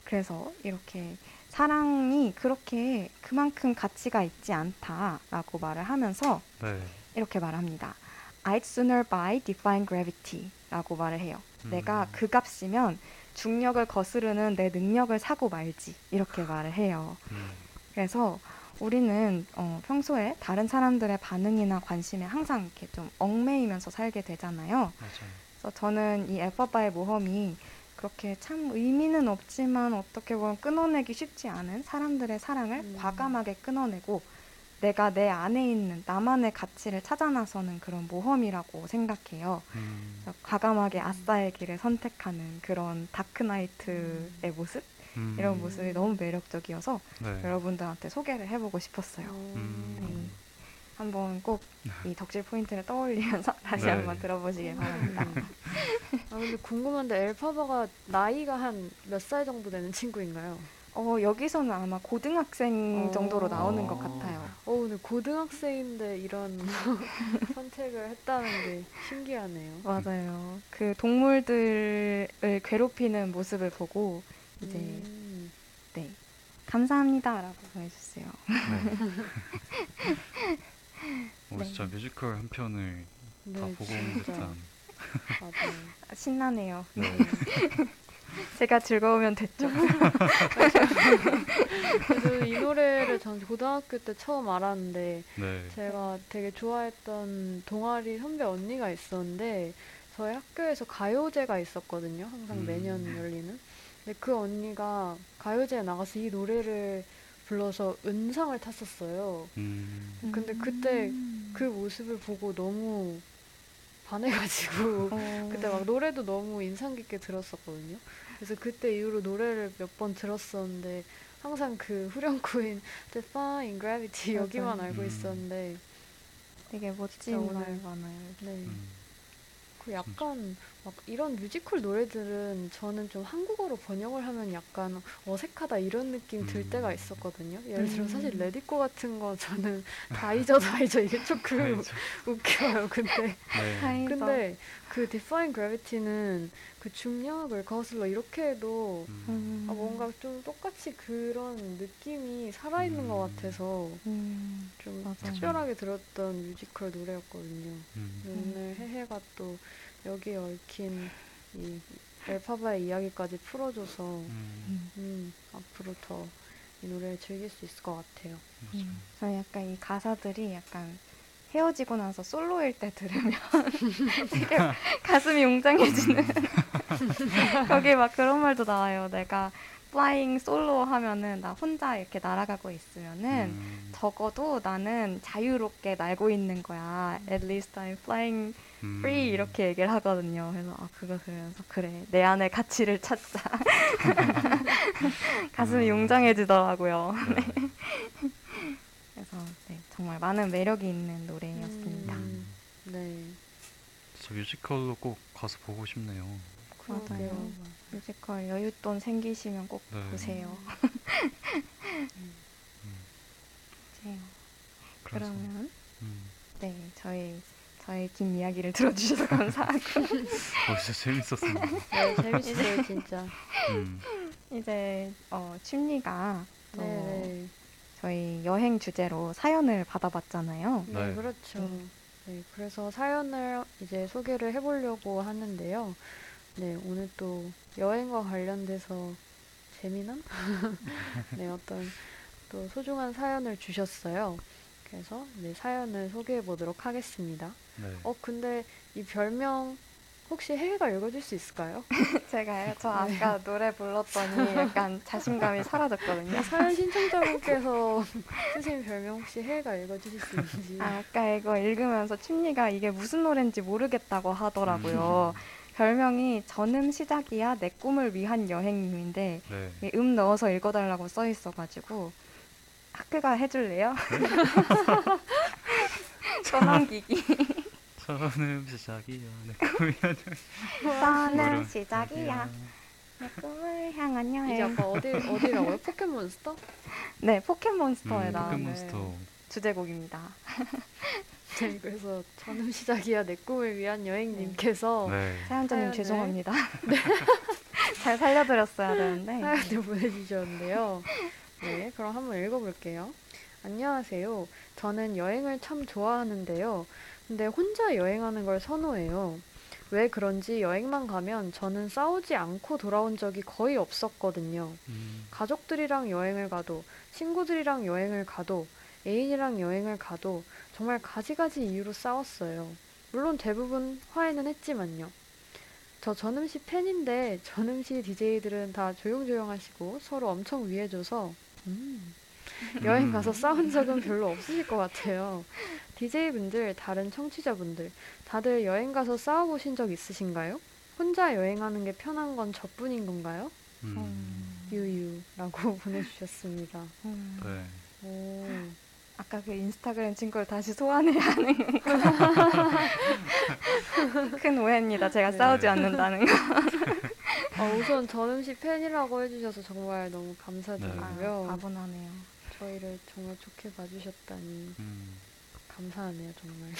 [SPEAKER 3] 그래서 이렇게 사랑이 그렇게 그만큼 가치가 있지 않다라고 말을 하면서
[SPEAKER 1] 네.
[SPEAKER 3] 이렇게 말합니다. I'd sooner buy defying gravity라고 말을 해요. 내가
[SPEAKER 1] 음.
[SPEAKER 3] 그 값이면 중력을 거스르는 내 능력을 사고 말지 이렇게 말을 해요.
[SPEAKER 1] 음.
[SPEAKER 3] 그래서 우리는 어, 평소에 다른 사람들의 반응이나 관심에 항상 이렇게 좀 얽매이면서 살게 되잖아요.
[SPEAKER 1] 맞아요.
[SPEAKER 3] 그래서 저는 이 엘파바의 모험이 그렇게 참 의미는 없지만 어떻게 보면 끊어내기 쉽지 않은 사람들의 사랑을
[SPEAKER 2] 음.
[SPEAKER 3] 과감하게 끊어내고 내가 내 안에 있는 나만의 가치를 찾아 나서는 그런 모험이라고 생각해요.
[SPEAKER 1] 음.
[SPEAKER 3] 과감하게 아싸의 길을 선택하는 그런 다크나이트의 모습
[SPEAKER 1] 음.
[SPEAKER 3] 이런 모습이 너무 매력적이어서
[SPEAKER 1] 네.
[SPEAKER 3] 여러분들한테 소개를 해보고 싶었어요.
[SPEAKER 1] 음.
[SPEAKER 3] 한번 꼭 이 덕질 포인트를 떠올리면서 다시
[SPEAKER 1] 네.
[SPEAKER 3] 한번 들어보시길 바랍니다.
[SPEAKER 2] 아 근데 궁금한데 엘파바가 나이가 한 몇 살 정도 되는 친구인가요?
[SPEAKER 3] 어, 여기서는 아마 고등학생
[SPEAKER 2] 어.
[SPEAKER 3] 정도로 나오는 것
[SPEAKER 1] 어.
[SPEAKER 3] 같아요.
[SPEAKER 2] 어 근데 고등학생인데 이런 선택을 했다는 게 신기하네요.
[SPEAKER 3] 맞아요. 그 동물들을 괴롭히는 모습을 보고 이제
[SPEAKER 2] 음.
[SPEAKER 3] 네 감사합니다라고 보내주세요.
[SPEAKER 1] 네. 오,
[SPEAKER 3] 네.
[SPEAKER 1] 진짜 뮤지컬 한 편을
[SPEAKER 2] 네,
[SPEAKER 1] 다 보고 온
[SPEAKER 2] 진짜.
[SPEAKER 1] 듯한.
[SPEAKER 2] 맞아요.
[SPEAKER 3] 아, 신나네요.
[SPEAKER 1] 네.
[SPEAKER 3] 제가 즐거우면 됐죠.
[SPEAKER 2] 그래도 이 노래를 전 고등학교 때 처음 알았는데
[SPEAKER 1] 네.
[SPEAKER 2] 제가 되게 좋아했던 동아리 선배 언니가 있었는데 저희 학교에서 가요제가 있었거든요. 항상
[SPEAKER 1] 음.
[SPEAKER 2] 매년 열리는. 근데 그 언니가 가요제에 나가서 이 노래를 불러서 은상을 탔었어요.
[SPEAKER 1] 음.
[SPEAKER 2] 근데 그때 그 모습을 보고 너무 반해가지고
[SPEAKER 3] 어,
[SPEAKER 2] 그때 막 노래도 너무 인상 깊게 들었었거든요. 그래서 그때 이후로 노래를 몇 번 들었었는데 항상 그 후렴구인 Defying Gravity
[SPEAKER 3] 맞아요.
[SPEAKER 2] 여기만 알고
[SPEAKER 1] 음.
[SPEAKER 2] 있었는데
[SPEAKER 3] 되게 멋진
[SPEAKER 2] 오늘-
[SPEAKER 3] 많아요.
[SPEAKER 2] 네.
[SPEAKER 1] 음.
[SPEAKER 2] 그 약간 막 이런 뮤지컬 노래들은 저는 좀 한국어로 번역을 하면 약간 어색하다 이런 느낌 들
[SPEAKER 1] 음.
[SPEAKER 2] 때가 있었거든요. 예를 들어
[SPEAKER 3] 음.
[SPEAKER 2] 사실 Let It Go 같은 거 저는 다 잊어 다 잊어 이게 조금
[SPEAKER 1] 알죠.
[SPEAKER 2] 웃겨요. 근데
[SPEAKER 1] 네.
[SPEAKER 2] 근데 그 Defying Gravity는 그 중력을 거슬러 이렇게 해도
[SPEAKER 1] 음.
[SPEAKER 3] 음.
[SPEAKER 2] 아, 뭔가 좀 똑같이 그런 느낌이 살아있는 것
[SPEAKER 1] 음.
[SPEAKER 2] 같아서
[SPEAKER 3] 음,
[SPEAKER 2] 좀
[SPEAKER 3] 맞아요.
[SPEAKER 2] 특별하게 들었던 뮤지컬 노래였거든요.
[SPEAKER 1] 음.
[SPEAKER 2] 오늘 해해가 또 여기에 얽힌 이 엘파바의 이야기까지 풀어줘서
[SPEAKER 1] 음.
[SPEAKER 3] 음,
[SPEAKER 2] 음, 앞으로 더 이 노래를 즐길 수 있을 것 같아요.
[SPEAKER 3] 음. 저는 약간 이 가사들이 약간 헤어지고 나서 솔로일 때 들으면 되게 가슴이 웅장해지는 거기 막 그런 말도 나와요. 내가 flying solo 하면은 나 혼자 이렇게 날아가고 있으면은
[SPEAKER 1] 음.
[SPEAKER 3] 적어도 나는 자유롭게 날고 있는 거야. At least I'm flying
[SPEAKER 1] 음.
[SPEAKER 3] free 이렇게 얘기를 하거든요. 그래서 아 그거 들으면서 그래 내 안의 가치를 찾자. 가슴이
[SPEAKER 1] 음.
[SPEAKER 3] 웅장해지더라고요.
[SPEAKER 1] 네.
[SPEAKER 3] 그래서 네, 정말 많은 매력이 있는 노래였습니다.
[SPEAKER 2] 음, 네.
[SPEAKER 1] 저 뮤지컬로 꼭 가서 보고 싶네요.
[SPEAKER 3] 맞아요.
[SPEAKER 2] 그러게요.
[SPEAKER 3] 뮤지컬 여윳돈 생기시면 꼭
[SPEAKER 1] 네.
[SPEAKER 3] 보세요.
[SPEAKER 1] 음.
[SPEAKER 3] 맞아요.
[SPEAKER 1] 그래서,
[SPEAKER 3] 그러면
[SPEAKER 1] 음.
[SPEAKER 3] 네 저희 저희 긴 이야기를 들어주셔서 감사하고
[SPEAKER 1] 어, 진짜 재밌었습니다.
[SPEAKER 2] 네, 재밌어요, 진짜.
[SPEAKER 1] 음.
[SPEAKER 3] 이제 어, 춤리가 또
[SPEAKER 2] 네,
[SPEAKER 3] 저희 여행 주제로 사연을 받아봤잖아요.
[SPEAKER 2] 네. 네,
[SPEAKER 1] 네.
[SPEAKER 2] 그렇죠.
[SPEAKER 3] 네.
[SPEAKER 2] 네, 그래서 사연을 이제 소개를 해보려고 하는데요. 네, 오늘 또 여행과 관련돼서 재미난? 네, 어떤 또 소중한 사연을 주셨어요. 그래서 네, 사연을 소개해 보도록 하겠습니다.
[SPEAKER 1] 네.
[SPEAKER 2] 어, 근데 이 별명 혹시 해가 읽어줄 수 있을까요?
[SPEAKER 3] 제가요. 저 아까 노래 불렀더니 약간 자신감이 사라졌거든요.
[SPEAKER 2] 사연 신청자분께서 쓰신 별명 혹시 해가 읽어주실 수 있는지.
[SPEAKER 3] 아, 아까 이거 읽으면서 춤리가 이게 무슨 노래인지 모르겠다고 하더라고요. 별명이 전음 시작이야 내 꿈을 위한 여행님인데
[SPEAKER 1] 네.
[SPEAKER 3] 음 넣어서 읽어달라고 써 있어가지고 하크가 해줄래요? 떠넘기기.
[SPEAKER 1] 처음 시작이야 내 아니야.
[SPEAKER 3] 떠는
[SPEAKER 1] 뭐라-
[SPEAKER 3] 시작이야 내 꿈을 향한
[SPEAKER 2] 이게
[SPEAKER 3] 여행.
[SPEAKER 2] 아까 어디 어디라고요? 포켓몬스터?
[SPEAKER 3] 네 포켓몬스터에
[SPEAKER 1] 음,
[SPEAKER 3] 나오는
[SPEAKER 1] 포켓몬스터.
[SPEAKER 3] 주제곡입니다.
[SPEAKER 2] 네, 그래서 전음 시작이야 내 꿈을 위한 여행님께서
[SPEAKER 1] 네.
[SPEAKER 3] 사연자님 죄송합니다. 잘 살려드렸어야 되는데.
[SPEAKER 2] 사연을 보내주셨는데요. 네, 그럼 한번 읽어볼게요. 안녕하세요. 저는 여행을 참 좋아하는데요. 근데 혼자 여행하는 걸 선호해요. 왜 그런지 여행만 가면 저는 싸우지 않고 돌아온 적이 거의 없었거든요.
[SPEAKER 1] 음.
[SPEAKER 2] 가족들이랑 여행을 가도, 친구들이랑 여행을 가도, 애인이랑 여행을 가도 정말 가지가지 이유로 싸웠어요. 물론 대부분 화해는 했지만요. 저 전음씨 팬인데 전음씨 DJ들은 다 조용조용 하시고 서로 엄청 위해줘서 음, 여행 가서 싸운 적은 별로 없으실 것 같아요. DJ분들, 다른 청취자분들, 다들 여행 가서 싸워보신 적 있으신가요? 혼자 여행하는 게 편한 건 저뿐인 건가요?
[SPEAKER 1] 음.
[SPEAKER 2] 유유라고 보내주셨습니다.
[SPEAKER 3] 음,
[SPEAKER 1] 네.
[SPEAKER 2] 오,
[SPEAKER 3] 아까 그 인스타그램 친구를 다시 소환해야 하는 큰 오해입니다. 제가
[SPEAKER 2] 네.
[SPEAKER 3] 싸우지 않는다는 거.
[SPEAKER 2] 아, 우선 전음 씨 팬이라고 해주셔서 정말 너무 감사드리고요.
[SPEAKER 3] 아, 가분하네요.
[SPEAKER 2] 저희를 정말 좋게 봐주셨다니
[SPEAKER 1] 음.
[SPEAKER 2] 감사하네요, 정말.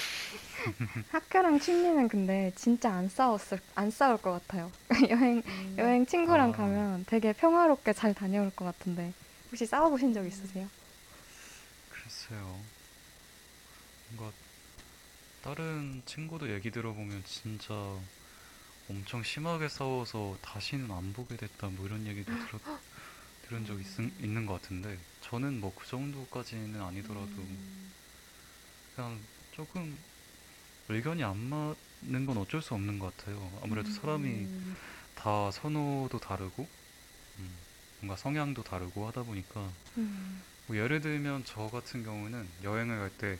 [SPEAKER 3] 학교랑 춘리는 근데 진짜 안 싸웠을 안 싸울 것 같아요. 여행
[SPEAKER 2] 음,
[SPEAKER 3] 여행 친구랑
[SPEAKER 1] 아.
[SPEAKER 3] 가면 되게 평화롭게 잘 다녀올 것 같은데 혹시 싸워보신 적 있으세요?
[SPEAKER 1] 글쎄요. 뭔가 다른 친구도 얘기 들어보면 진짜 엄청 심하게 싸워서 다시는 안 보게 됐다 뭐 이런 얘기도 들었, 들은 적 있, 있는 것 같은데 저는 뭐 그 정도까지는 아니더라도
[SPEAKER 2] 음,
[SPEAKER 1] 그냥 조금 의견이 안 맞는 건 어쩔 수 없는 것 같아요. 아무래도 사람이
[SPEAKER 2] 음,
[SPEAKER 1] 다 선호도 다르고 음, 뭔가 성향도 다르고 하다 보니까
[SPEAKER 3] 음.
[SPEAKER 1] 뭐 예를 들면 저 같은 경우는 여행을 갈 때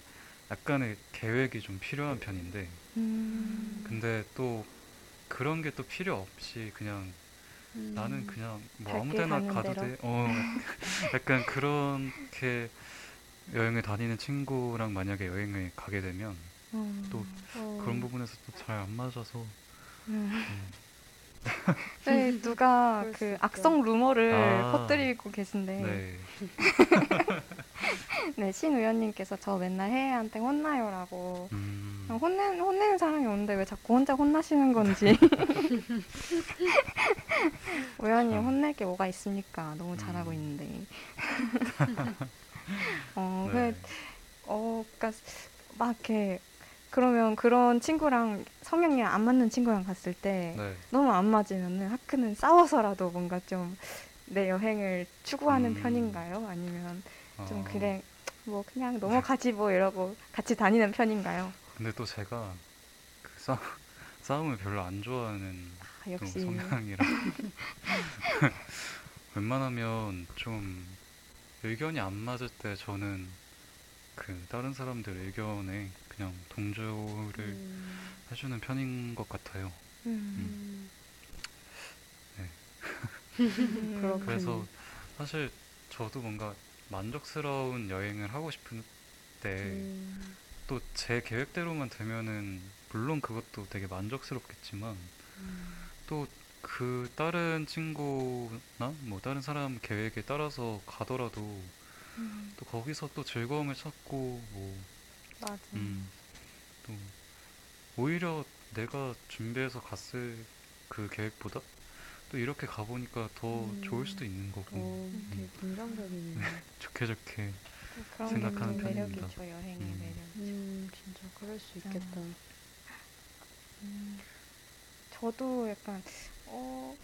[SPEAKER 1] 약간의 계획이 좀 필요한 편인데
[SPEAKER 3] 음.
[SPEAKER 1] 근데 또 그런 게 또 필요 없이 그냥
[SPEAKER 2] 음,
[SPEAKER 1] 나는 그냥 뭐 아무 데나 가도
[SPEAKER 3] 대로.
[SPEAKER 1] 돼. 어, 약간 그렇게 여행을 다니는 친구랑 만약에 여행을 가게 되면
[SPEAKER 3] 음.
[SPEAKER 1] 또
[SPEAKER 2] 어,
[SPEAKER 1] 그런 부분에서 또 잘 안 맞아서
[SPEAKER 3] 음.
[SPEAKER 1] 음,
[SPEAKER 3] 네, 누가
[SPEAKER 2] 그.
[SPEAKER 3] 악성 루머를
[SPEAKER 1] 아.
[SPEAKER 3] 퍼뜨리고 계신데
[SPEAKER 1] 네.
[SPEAKER 3] 네, 신 의원님께서 저 맨날 해외한테 혼나요라고
[SPEAKER 1] 음,
[SPEAKER 3] 혼내, 혼내는 사람이 없는데 왜 자꾸 혼자 혼나시는 건지.
[SPEAKER 1] 참.
[SPEAKER 3] 혼낼 게 뭐가 있습니까? 너무 잘하고
[SPEAKER 1] 음.
[SPEAKER 3] 있는데. 어,
[SPEAKER 1] 네.
[SPEAKER 3] 그, 어, 그니까, 막 이렇게, 그러면 그런 친구랑 성향이 안 맞는 친구랑 갔을 때
[SPEAKER 1] 네.
[SPEAKER 3] 너무 안 맞으면은 하크는 싸워서라도 뭔가 좀 내 여행을 추구하는
[SPEAKER 1] 음.
[SPEAKER 3] 편인가요? 아니면 좀
[SPEAKER 1] 어,
[SPEAKER 3] 그래, 뭐 그냥 넘어가지 뭐 이러고 같이 다니는 편인가요?
[SPEAKER 1] 근데 또 제가 그 싸, 싸움을 별로 안 좋아하는
[SPEAKER 3] 아,
[SPEAKER 1] 또
[SPEAKER 3] 역시.
[SPEAKER 1] 성향이라 웬만하면 좀 의견이 안 맞을 때 저는 그 다른 사람들 의견에 그냥 동조를
[SPEAKER 2] 음,
[SPEAKER 1] 해주는 편인 것 같아요.
[SPEAKER 3] 음.
[SPEAKER 1] 네.
[SPEAKER 3] 음.
[SPEAKER 2] 그렇군요.
[SPEAKER 1] 그래서 사실 저도 뭔가 만족스러운 여행을 하고 싶은데
[SPEAKER 2] 음,
[SPEAKER 1] 또제 계획대로만 되면은 물론 그것도 되게 만족스럽겠지만
[SPEAKER 2] 음,
[SPEAKER 1] 또그 다른 친구나 뭐 다른 사람 계획에 따라서 가더라도
[SPEAKER 3] 음,
[SPEAKER 1] 또 거기서 또 즐거움을 찾고 뭐
[SPEAKER 3] 맞아.
[SPEAKER 1] 음, 또 오히려 내가 준비해서 갔을 그 계획보다 또 이렇게 가보니까 더
[SPEAKER 2] 음.
[SPEAKER 1] 좋을 수도 있는 거고
[SPEAKER 2] 어, 되게 긍정적이네요.
[SPEAKER 1] 좋게 좋게
[SPEAKER 3] 그런
[SPEAKER 1] 생각하는
[SPEAKER 3] 게
[SPEAKER 1] 편입니다.
[SPEAKER 3] 매력이죠, 여행의
[SPEAKER 1] 음.
[SPEAKER 3] 매력.
[SPEAKER 2] 음, 진짜 그럴 수 있겠다.
[SPEAKER 3] 음, 저도 약간 어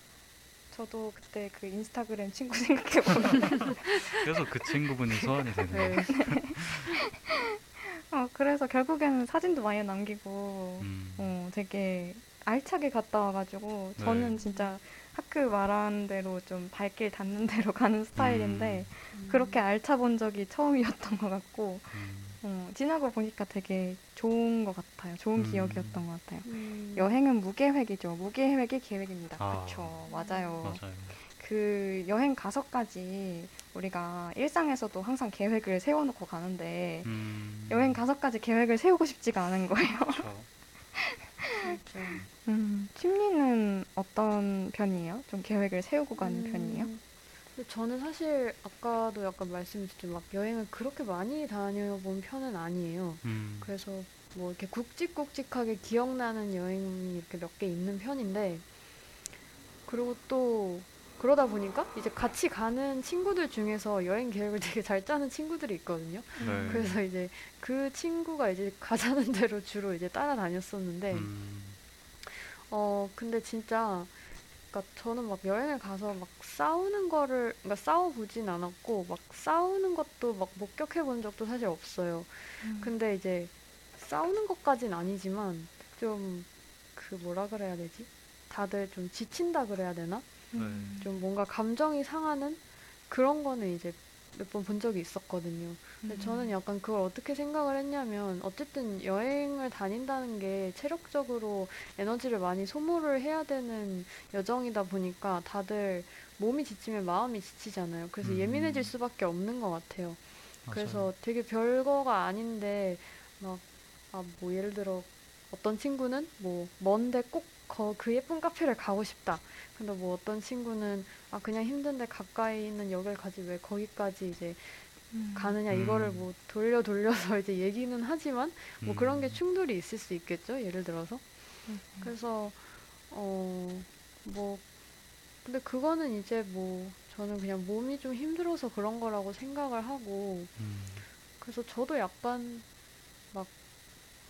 [SPEAKER 3] 저도 그때 그 인스타그램 친구 생각해 보면
[SPEAKER 1] 그래서 그 친구분이 소환이 되네요.
[SPEAKER 2] 네.
[SPEAKER 3] 어 그래서 결국에는 사진도 많이 남기고
[SPEAKER 1] 음,
[SPEAKER 3] 어 되게 알차게 갔다 와가지고 저는
[SPEAKER 1] 네.
[SPEAKER 3] 진짜 학교 말한 대로 좀 발길 닿는 대로 가는 스타일인데
[SPEAKER 2] 음.
[SPEAKER 3] 그렇게 알차 본 적이 처음이었던 것 같고
[SPEAKER 1] 음,
[SPEAKER 3] 어, 지나고 보니까 되게 좋은 것 같아요. 좋은
[SPEAKER 1] 음.
[SPEAKER 3] 기억이었던 것 같아요.
[SPEAKER 2] 음,
[SPEAKER 3] 여행은 무계획이죠. 무계획이 계획입니다.
[SPEAKER 1] 아.
[SPEAKER 3] 그렇죠. 맞아요.
[SPEAKER 1] 맞아요.
[SPEAKER 3] 그 여행 가서까지 우리가 일상에서도 항상 계획을 세워놓고 가는데
[SPEAKER 1] 음,
[SPEAKER 3] 여행 가서까지 계획을 세우고 싶지가 않은 거예요.
[SPEAKER 1] 그렇죠.
[SPEAKER 3] 음, 심리는 어떤 편이에요? 좀 계획을 세우고 가는
[SPEAKER 2] 음,
[SPEAKER 3] 편이에요?
[SPEAKER 2] 저는 사실 아까도 약간 말씀드렸지만 막 여행을 그렇게 많이 다녀본 편은 아니에요.
[SPEAKER 1] 음,
[SPEAKER 2] 그래서 뭐 이렇게 굵직굵직하게 기억나는 여행이 이렇게 몇 개 있는 편인데 그리고 또 그러다 보니까 이제 같이 가는 친구들 중에서 여행 계획을 되게 잘 짜는 친구들이 있거든요.
[SPEAKER 1] 네.
[SPEAKER 2] 그래서 이제 그 친구가 이제 가자는 대로 주로 이제 따라다녔었는데
[SPEAKER 1] 음,
[SPEAKER 2] 어 근데 진짜 그러니까 저는 막 여행을 가서 막 싸우는 거를 그러니까 싸워 보진 않았고 막 싸우는 것도 막 목격해 본 적도 사실 없어요.
[SPEAKER 3] 음.
[SPEAKER 2] 근데 이제 싸우는 것까진 아니지만 좀 그 뭐라 그래야 되지? 다들 좀 지친다 그래야 되나?
[SPEAKER 3] 음.
[SPEAKER 2] 좀 뭔가 감정이 상하는 그런 거는 이제 몇 번 본 적이 있었거든요. 근데
[SPEAKER 3] 음.
[SPEAKER 2] 저는 약간 그걸 어떻게 생각을 했냐면 어쨌든 여행을 다닌다는 게 체력적으로 에너지를 많이 소모를 해야 되는 여정이다 보니까 다들 몸이 지치면 마음이 지치잖아요. 그래서
[SPEAKER 1] 음.
[SPEAKER 2] 예민해질 수밖에 없는 것 같아요.
[SPEAKER 1] 맞아요.
[SPEAKER 2] 그래서 되게 별거가 아닌데 막 아 뭐 예를 들어 어떤 친구는 뭐 먼데 꼭 그 예쁜 카페를 가고 싶다. 근데 뭐 어떤 친구는 아 그냥 힘든데 가까이 있는 역을 가지 왜 거기까지 이제
[SPEAKER 3] 음.
[SPEAKER 2] 가느냐 이거를
[SPEAKER 1] 음.
[SPEAKER 2] 뭐 돌려 돌려서 이제 얘기는 하지만 뭐 그런 게
[SPEAKER 1] 음,
[SPEAKER 2] 충돌이 있을 수 있겠죠. 예를 들어서
[SPEAKER 3] 음.
[SPEAKER 2] 그래서 어 뭐 근데 그거는 이제 뭐 저는 그냥 몸이 좀 힘들어서 그런 거라고 생각을 하고
[SPEAKER 1] 음,
[SPEAKER 2] 그래서 저도 약간 막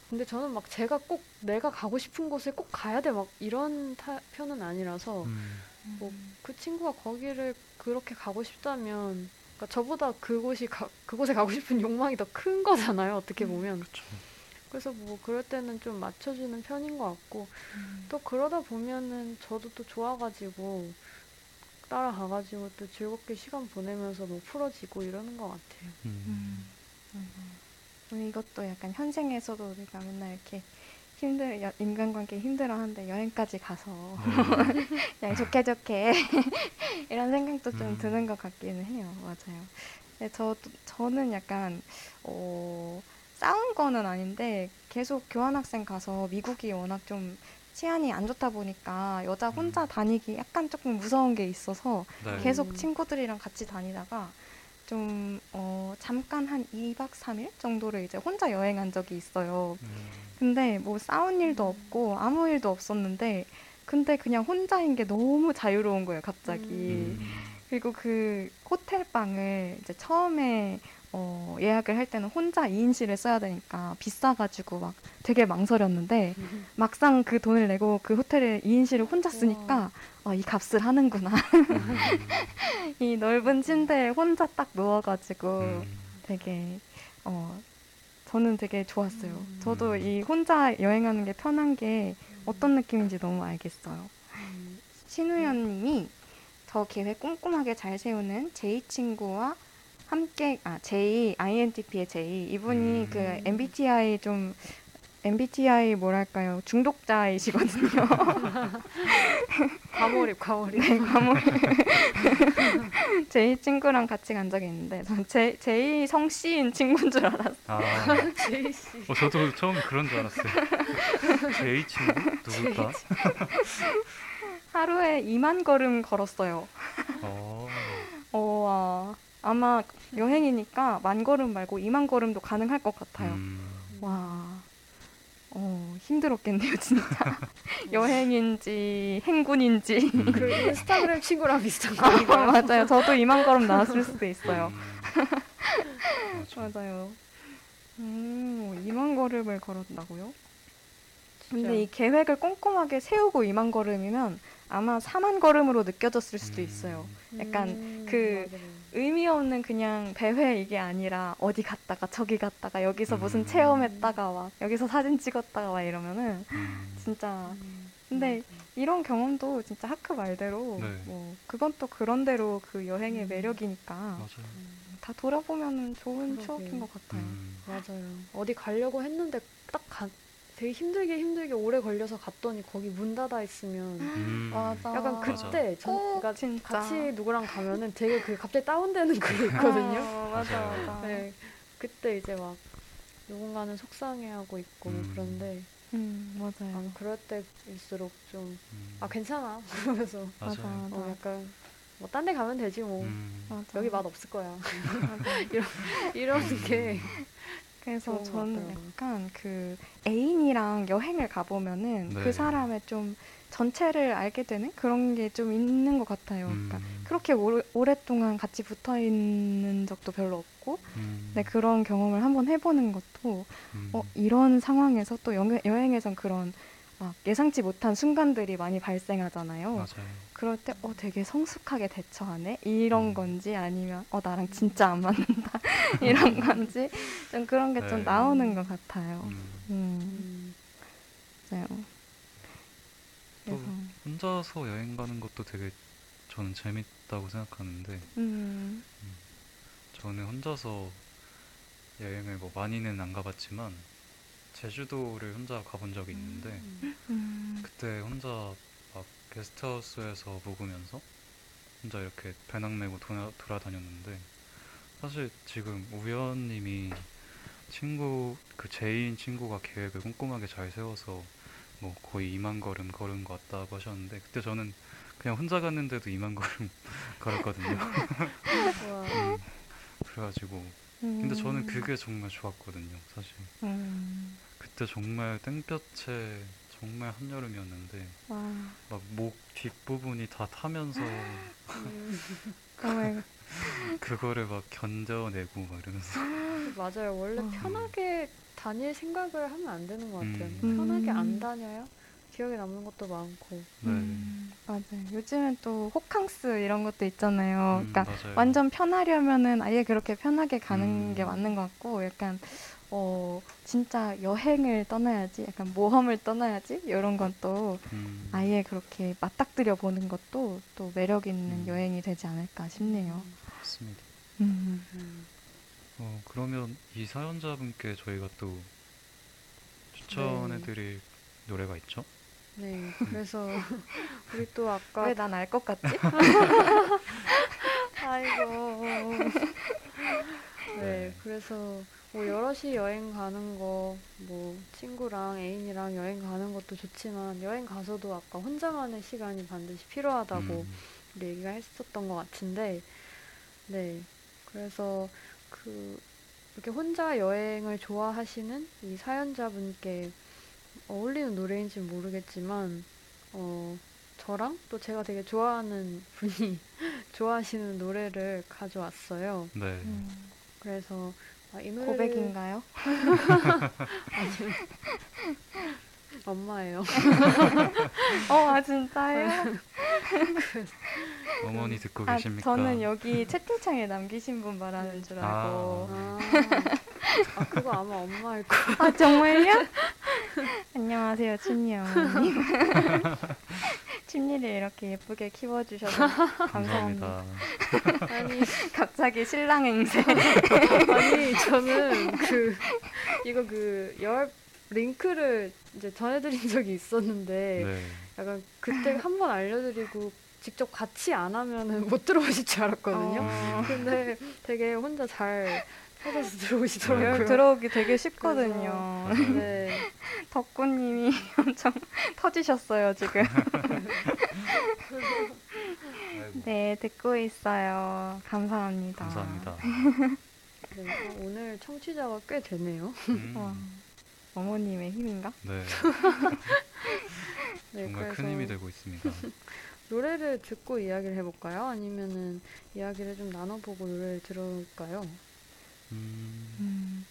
[SPEAKER 2] 근데 저는 막 제가 꼭 내가 가고 싶은 곳에 꼭 가야 돼 막 이런 타, 편은 아니라서
[SPEAKER 1] 음,
[SPEAKER 2] 뭐그 친구가 거기를 그렇게 가고 싶다면 그러니까 저보다 그곳이 가, 그곳에 가고 싶은 욕망이 더 큰 거잖아요 어떻게
[SPEAKER 3] 음,
[SPEAKER 2] 보면
[SPEAKER 1] 그렇죠.
[SPEAKER 2] 그래서 뭐 그럴 때는 좀 맞춰주는 편인 것 같고
[SPEAKER 3] 음.
[SPEAKER 2] 또 그러다 보면은 저도 또 좋아가지고 따라가가지고 또 즐겁게 시간 보내면서 뭐 풀어지고 이러는 것 같아요.
[SPEAKER 1] 음,
[SPEAKER 3] 음. 음. 이것도 약간 현생에서도 우리가 맨날 이렇게 힘들 여- 인간관계 힘들어하는데 여행까지 가서
[SPEAKER 1] 네.
[SPEAKER 3] 그냥 좋게 좋게 이런 생각도 좀
[SPEAKER 1] 음.
[SPEAKER 3] 드는 것 같기는 해요. 맞아요. 근데 저 저는 약간 어, 싸운 거는 아닌데 계속 교환학생 가서 미국이 워낙 좀 치안이 안 좋다 보니까 여자 혼자
[SPEAKER 1] 음.
[SPEAKER 3] 다니기 약간 조금 무서운 게 있어서
[SPEAKER 1] 네.
[SPEAKER 3] 계속
[SPEAKER 2] 음.
[SPEAKER 3] 친구들이랑 같이 다니다가 좀 어, 잠깐 한 2박 3일 정도를 이제 혼자 여행한 적이 있어요.
[SPEAKER 1] 음,
[SPEAKER 3] 근데 뭐 싸운 일도 없고 아무 일도 없었는데 근데 그냥 혼자인 게 너무 자유로운 거예요, 갑자기.
[SPEAKER 1] 음,
[SPEAKER 3] 그리고 그 호텔 방을 이제 처음에 어, 예약을 할 때는 혼자 2인실을 써야 되니까 비싸가지고 막 되게 망설였는데 막상 그 돈을 내고 그 호텔에 2인실을 혼자 쓰니까 아, 이 값을 하는구나.
[SPEAKER 1] 음,
[SPEAKER 3] 이 넓은 침대에 혼자 딱 누워가지고
[SPEAKER 1] 음,
[SPEAKER 3] 되게 어 저는 되게 좋았어요.
[SPEAKER 2] 음.
[SPEAKER 3] 저도 이 혼자 여행하는 게 편한 게 어떤 느낌인지 너무 알겠어요.
[SPEAKER 2] 음,
[SPEAKER 3] 신우연 님이 저 계획 꼼꼼하게 잘 세우는 제이 친구와 함께 아 제이 INTP의 제이 이분이
[SPEAKER 1] 음.
[SPEAKER 3] 그 MBTI 좀 MBTI 뭐랄까요 중독자이시거든요.
[SPEAKER 2] 과몰입 과몰입.
[SPEAKER 3] 네, 과몰. 제이 친구랑 같이 간 적이 있는데 전 제, 제이 성씨인 친구인 줄 알았어요.
[SPEAKER 1] 아,
[SPEAKER 2] 제이 씨.
[SPEAKER 1] 어, 저도 처음 그런 줄 알았어요. 제이 친구 누굴까?
[SPEAKER 3] 하루에 2만 걸음 걸었어요.
[SPEAKER 1] 어,
[SPEAKER 3] 어, 와, 아마 여행이니까 만 걸음 말고 2만 걸음도 가능할 것 같아요.
[SPEAKER 1] 음,
[SPEAKER 3] 와, 어, 힘들었겠네요, 진짜. 여행인지 행군인지.
[SPEAKER 1] 음,
[SPEAKER 2] 그 인스타그램 친구랑 비슷한 거
[SPEAKER 3] 아? 맞아요. 저도 2만 걸음 나왔을 수도 있어요.
[SPEAKER 1] 음, 맞아.
[SPEAKER 3] 맞아요. 음, 2만 걸음을 걸었다고요?
[SPEAKER 2] 진짜.
[SPEAKER 3] 근데 이 계획을 꼼꼼하게 세우고 2만 걸음이면 아마 4만 걸음으로 느껴졌을 수도 있어요. 약간
[SPEAKER 2] 음,
[SPEAKER 3] 그
[SPEAKER 2] 맞아요.
[SPEAKER 3] 의미 없는 그냥 배회 이게 아니라 어디 갔다가 저기 갔다가 여기서 무슨
[SPEAKER 1] 음.
[SPEAKER 3] 체험했다가 와 여기서 사진 찍었다가 와 이러면은
[SPEAKER 1] 음,
[SPEAKER 3] 진짜
[SPEAKER 2] 음,
[SPEAKER 3] 근데 이런 경험도 진짜 하크 말대로
[SPEAKER 1] 네.
[SPEAKER 3] 뭐 그건 또 그런대로 그 여행의
[SPEAKER 2] 음.
[SPEAKER 3] 매력이니까
[SPEAKER 1] 맞아요.
[SPEAKER 3] 다 돌아보면은 좋은
[SPEAKER 2] 그러게요.
[SPEAKER 3] 추억인 것 같아요.
[SPEAKER 1] 음,
[SPEAKER 2] 맞아요. 어디 가려고 했는데 딱 가, 되게 힘들게 힘들게 오래 걸려서 갔더니 거기 문 닫아 있으면
[SPEAKER 1] 음,
[SPEAKER 3] 맞아.
[SPEAKER 2] 약간
[SPEAKER 1] 맞아.
[SPEAKER 2] 그때 전,
[SPEAKER 3] 꼭
[SPEAKER 2] 그러니까
[SPEAKER 3] 진짜.
[SPEAKER 2] 같이 누구랑 가면은 되게 그 갑자기 다운되는 그게 있거든요.
[SPEAKER 3] 어, 맞아.
[SPEAKER 1] 맞아.
[SPEAKER 2] 네, 그때 이제 막 누군가는 속상해하고 있고 뭐
[SPEAKER 1] 음.
[SPEAKER 2] 그런데
[SPEAKER 3] 음 맞아요.
[SPEAKER 2] 아, 그럴 때일수록 좀아
[SPEAKER 1] 음,
[SPEAKER 2] 괜찮아 그러면서
[SPEAKER 3] 맞아.
[SPEAKER 2] 어, 약간 뭐 딴 데 가면 되지 뭐
[SPEAKER 1] 음.
[SPEAKER 2] 여기 맛 없을 거야
[SPEAKER 3] 맞아.
[SPEAKER 2] 이런 게
[SPEAKER 3] 그래서 저는. 약간 그 애인이랑 여행을 가보면은
[SPEAKER 1] 네.
[SPEAKER 3] 그 사람의 좀 전체를 알게 되는 그런 게 좀 있는 것 같아요. 그러니까
[SPEAKER 1] 음,
[SPEAKER 3] 그렇게 오래, 오랫동안 같이 붙어 있는 적도 별로 없고,
[SPEAKER 1] 음,
[SPEAKER 3] 네, 그런 경험을 한번 해보는 것도,
[SPEAKER 1] 음,
[SPEAKER 3] 어, 이런 상황에서 또 여행, 여행에선 그런 막 예상치 못한 순간들이 많이 발생하잖아요.
[SPEAKER 1] 맞아요.
[SPEAKER 3] 그럴 때, 어, 되게 성숙하게 대처하네? 이런
[SPEAKER 1] 음.
[SPEAKER 3] 건지 아니면, 어, 나랑 진짜 안 맞는다? 이런 건지, 좀 그런 게좀
[SPEAKER 1] 네.
[SPEAKER 3] 나오는 것 같아요.
[SPEAKER 1] 음,
[SPEAKER 3] 음,
[SPEAKER 2] 음,
[SPEAKER 3] 맞아요.
[SPEAKER 1] 또 혼자서 여행 가는 것도 되게 저는 재밌다고 생각하는데
[SPEAKER 3] 음,
[SPEAKER 1] 저는 혼자서 여행을 뭐 많이는 안 가봤지만 제주도를 혼자 가본 적이 있는데
[SPEAKER 3] 음,
[SPEAKER 1] 그때 혼자 막 게스트하우스에서 묵으면서 혼자 이렇게 배낭 메고 돌아, 돌아다녔는데 사실 지금 우연님이 친구 그 제이인 친구가 계획을 꼼꼼하게 잘 세워서 뭐 거의 2만 걸음 걸은 것 같다고 하셨는데 그때 저는 그냥 혼자 갔는데도 2만 걸음 걸었거든요.
[SPEAKER 2] 와,
[SPEAKER 1] 음, 그래가지고. 근데 저는
[SPEAKER 3] 음,
[SPEAKER 1] 그게 정말 좋았거든요. 사실.
[SPEAKER 3] 음,
[SPEAKER 1] 그때 정말 땡볕에 정말 한여름이었는데
[SPEAKER 3] 와,
[SPEAKER 1] 막목 뒷부분이 다 타면서
[SPEAKER 2] 음,
[SPEAKER 3] 정말
[SPEAKER 1] 그거를 막 견뎌내고 막 이러면서
[SPEAKER 2] 맞아요 원래
[SPEAKER 3] 어.
[SPEAKER 2] 편하게 다닐 생각을 하면 안 되는 것 같아요
[SPEAKER 1] 음.
[SPEAKER 2] 편하게
[SPEAKER 3] 음.
[SPEAKER 2] 안 다녀야 기억에 남는 것도 많고
[SPEAKER 1] 네.
[SPEAKER 3] 음, 맞아요. 요즘은 또 호캉스 이런 것도 있잖아요.
[SPEAKER 1] 음,
[SPEAKER 3] 그러니까
[SPEAKER 1] 맞아요.
[SPEAKER 3] 완전 편하려면은 아예 그렇게 편하게 가는
[SPEAKER 1] 음.
[SPEAKER 3] 게 맞는 것 같고 약간 어 진짜 여행을 떠나야지 약간 모험을 떠나야지 이런 건또
[SPEAKER 1] 음,
[SPEAKER 3] 아예 그렇게 맞닥뜨려 보는 것도 또 매력 있는
[SPEAKER 1] 음.
[SPEAKER 3] 여행이 되지 않을까 싶네요.
[SPEAKER 1] 맞습니다.
[SPEAKER 3] 음.
[SPEAKER 2] 음,
[SPEAKER 1] 어, 그러면 이 사연자분께 저희가 또 추천해드릴 노래가 있죠?
[SPEAKER 2] 네 그래서 우리 또 아까
[SPEAKER 3] 왜 난 알 것 같지?
[SPEAKER 2] 아이고.
[SPEAKER 1] 네.
[SPEAKER 2] 네, 그래서 뭐 여럿이 여행 가는 거, 뭐 친구랑 애인이랑 여행 가는 것도 좋지만 여행 가서도 아까 혼자만의 시간이 반드시 필요하다고
[SPEAKER 1] 음,
[SPEAKER 2] 우리 얘기가 했었던 것 같은데, 네, 그래서 그 이렇게 혼자 여행을 좋아하시는 이 사연자분께 어울리는 노래인지 는 모르겠지만 어 저랑 또 제가 되게 좋아하는 분이 좋아하시는 노래를 가져왔어요.
[SPEAKER 1] 네.
[SPEAKER 3] 음,
[SPEAKER 2] 그래서 아, 이 노래를
[SPEAKER 3] 고백인가요?
[SPEAKER 2] 아니요. 엄마예요.
[SPEAKER 3] 어, 아 진짜요?
[SPEAKER 1] 어머니 듣고
[SPEAKER 3] 아,
[SPEAKER 1] 계십니까?
[SPEAKER 3] 저는 여기 채팅창에 남기신 분 말하는 줄 알고.
[SPEAKER 2] 아, 아 그거 아마 엄마일 거.
[SPEAKER 3] 아, 정말요? 안녕하세요, 춘이 어머님. 춘이를 이렇게 예쁘게 키워주셔서 감사합니다.
[SPEAKER 1] 감사합니다.
[SPEAKER 2] 아니
[SPEAKER 3] 갑자기 신랑 행세.
[SPEAKER 2] 아니 저는 그 이거 그열 링크를 이제 전해드린 적이 있었는데
[SPEAKER 1] 네.
[SPEAKER 2] 약간 그때 한 번 알려드리고 직접 같이 안 하면은 못 들어오실 줄 알았거든요.
[SPEAKER 3] 어,
[SPEAKER 2] 근데 되게 혼자 잘 찾아서
[SPEAKER 3] 열
[SPEAKER 2] 들어오시더라고요.
[SPEAKER 3] 들어오기 되게 쉽거든요.
[SPEAKER 2] 네.
[SPEAKER 3] 덕구님이 엄청 터지셨어요, 지금. 네, 듣고 있어요. 감사합니다.
[SPEAKER 1] 감사합니다.
[SPEAKER 2] 네, 어, 오늘 청취자가 꽤 되네요.
[SPEAKER 1] 음,
[SPEAKER 3] 와, 어머님의 힘인가?
[SPEAKER 1] 네.
[SPEAKER 2] 네,
[SPEAKER 1] 정말
[SPEAKER 2] 그래서
[SPEAKER 1] 큰 힘이 되고 있습니다.
[SPEAKER 2] 노래를 듣고 이야기를 해볼까요? 아니면은 이야기를 좀 나눠보고 노래를 들어볼까요?
[SPEAKER 1] 음,
[SPEAKER 3] 음,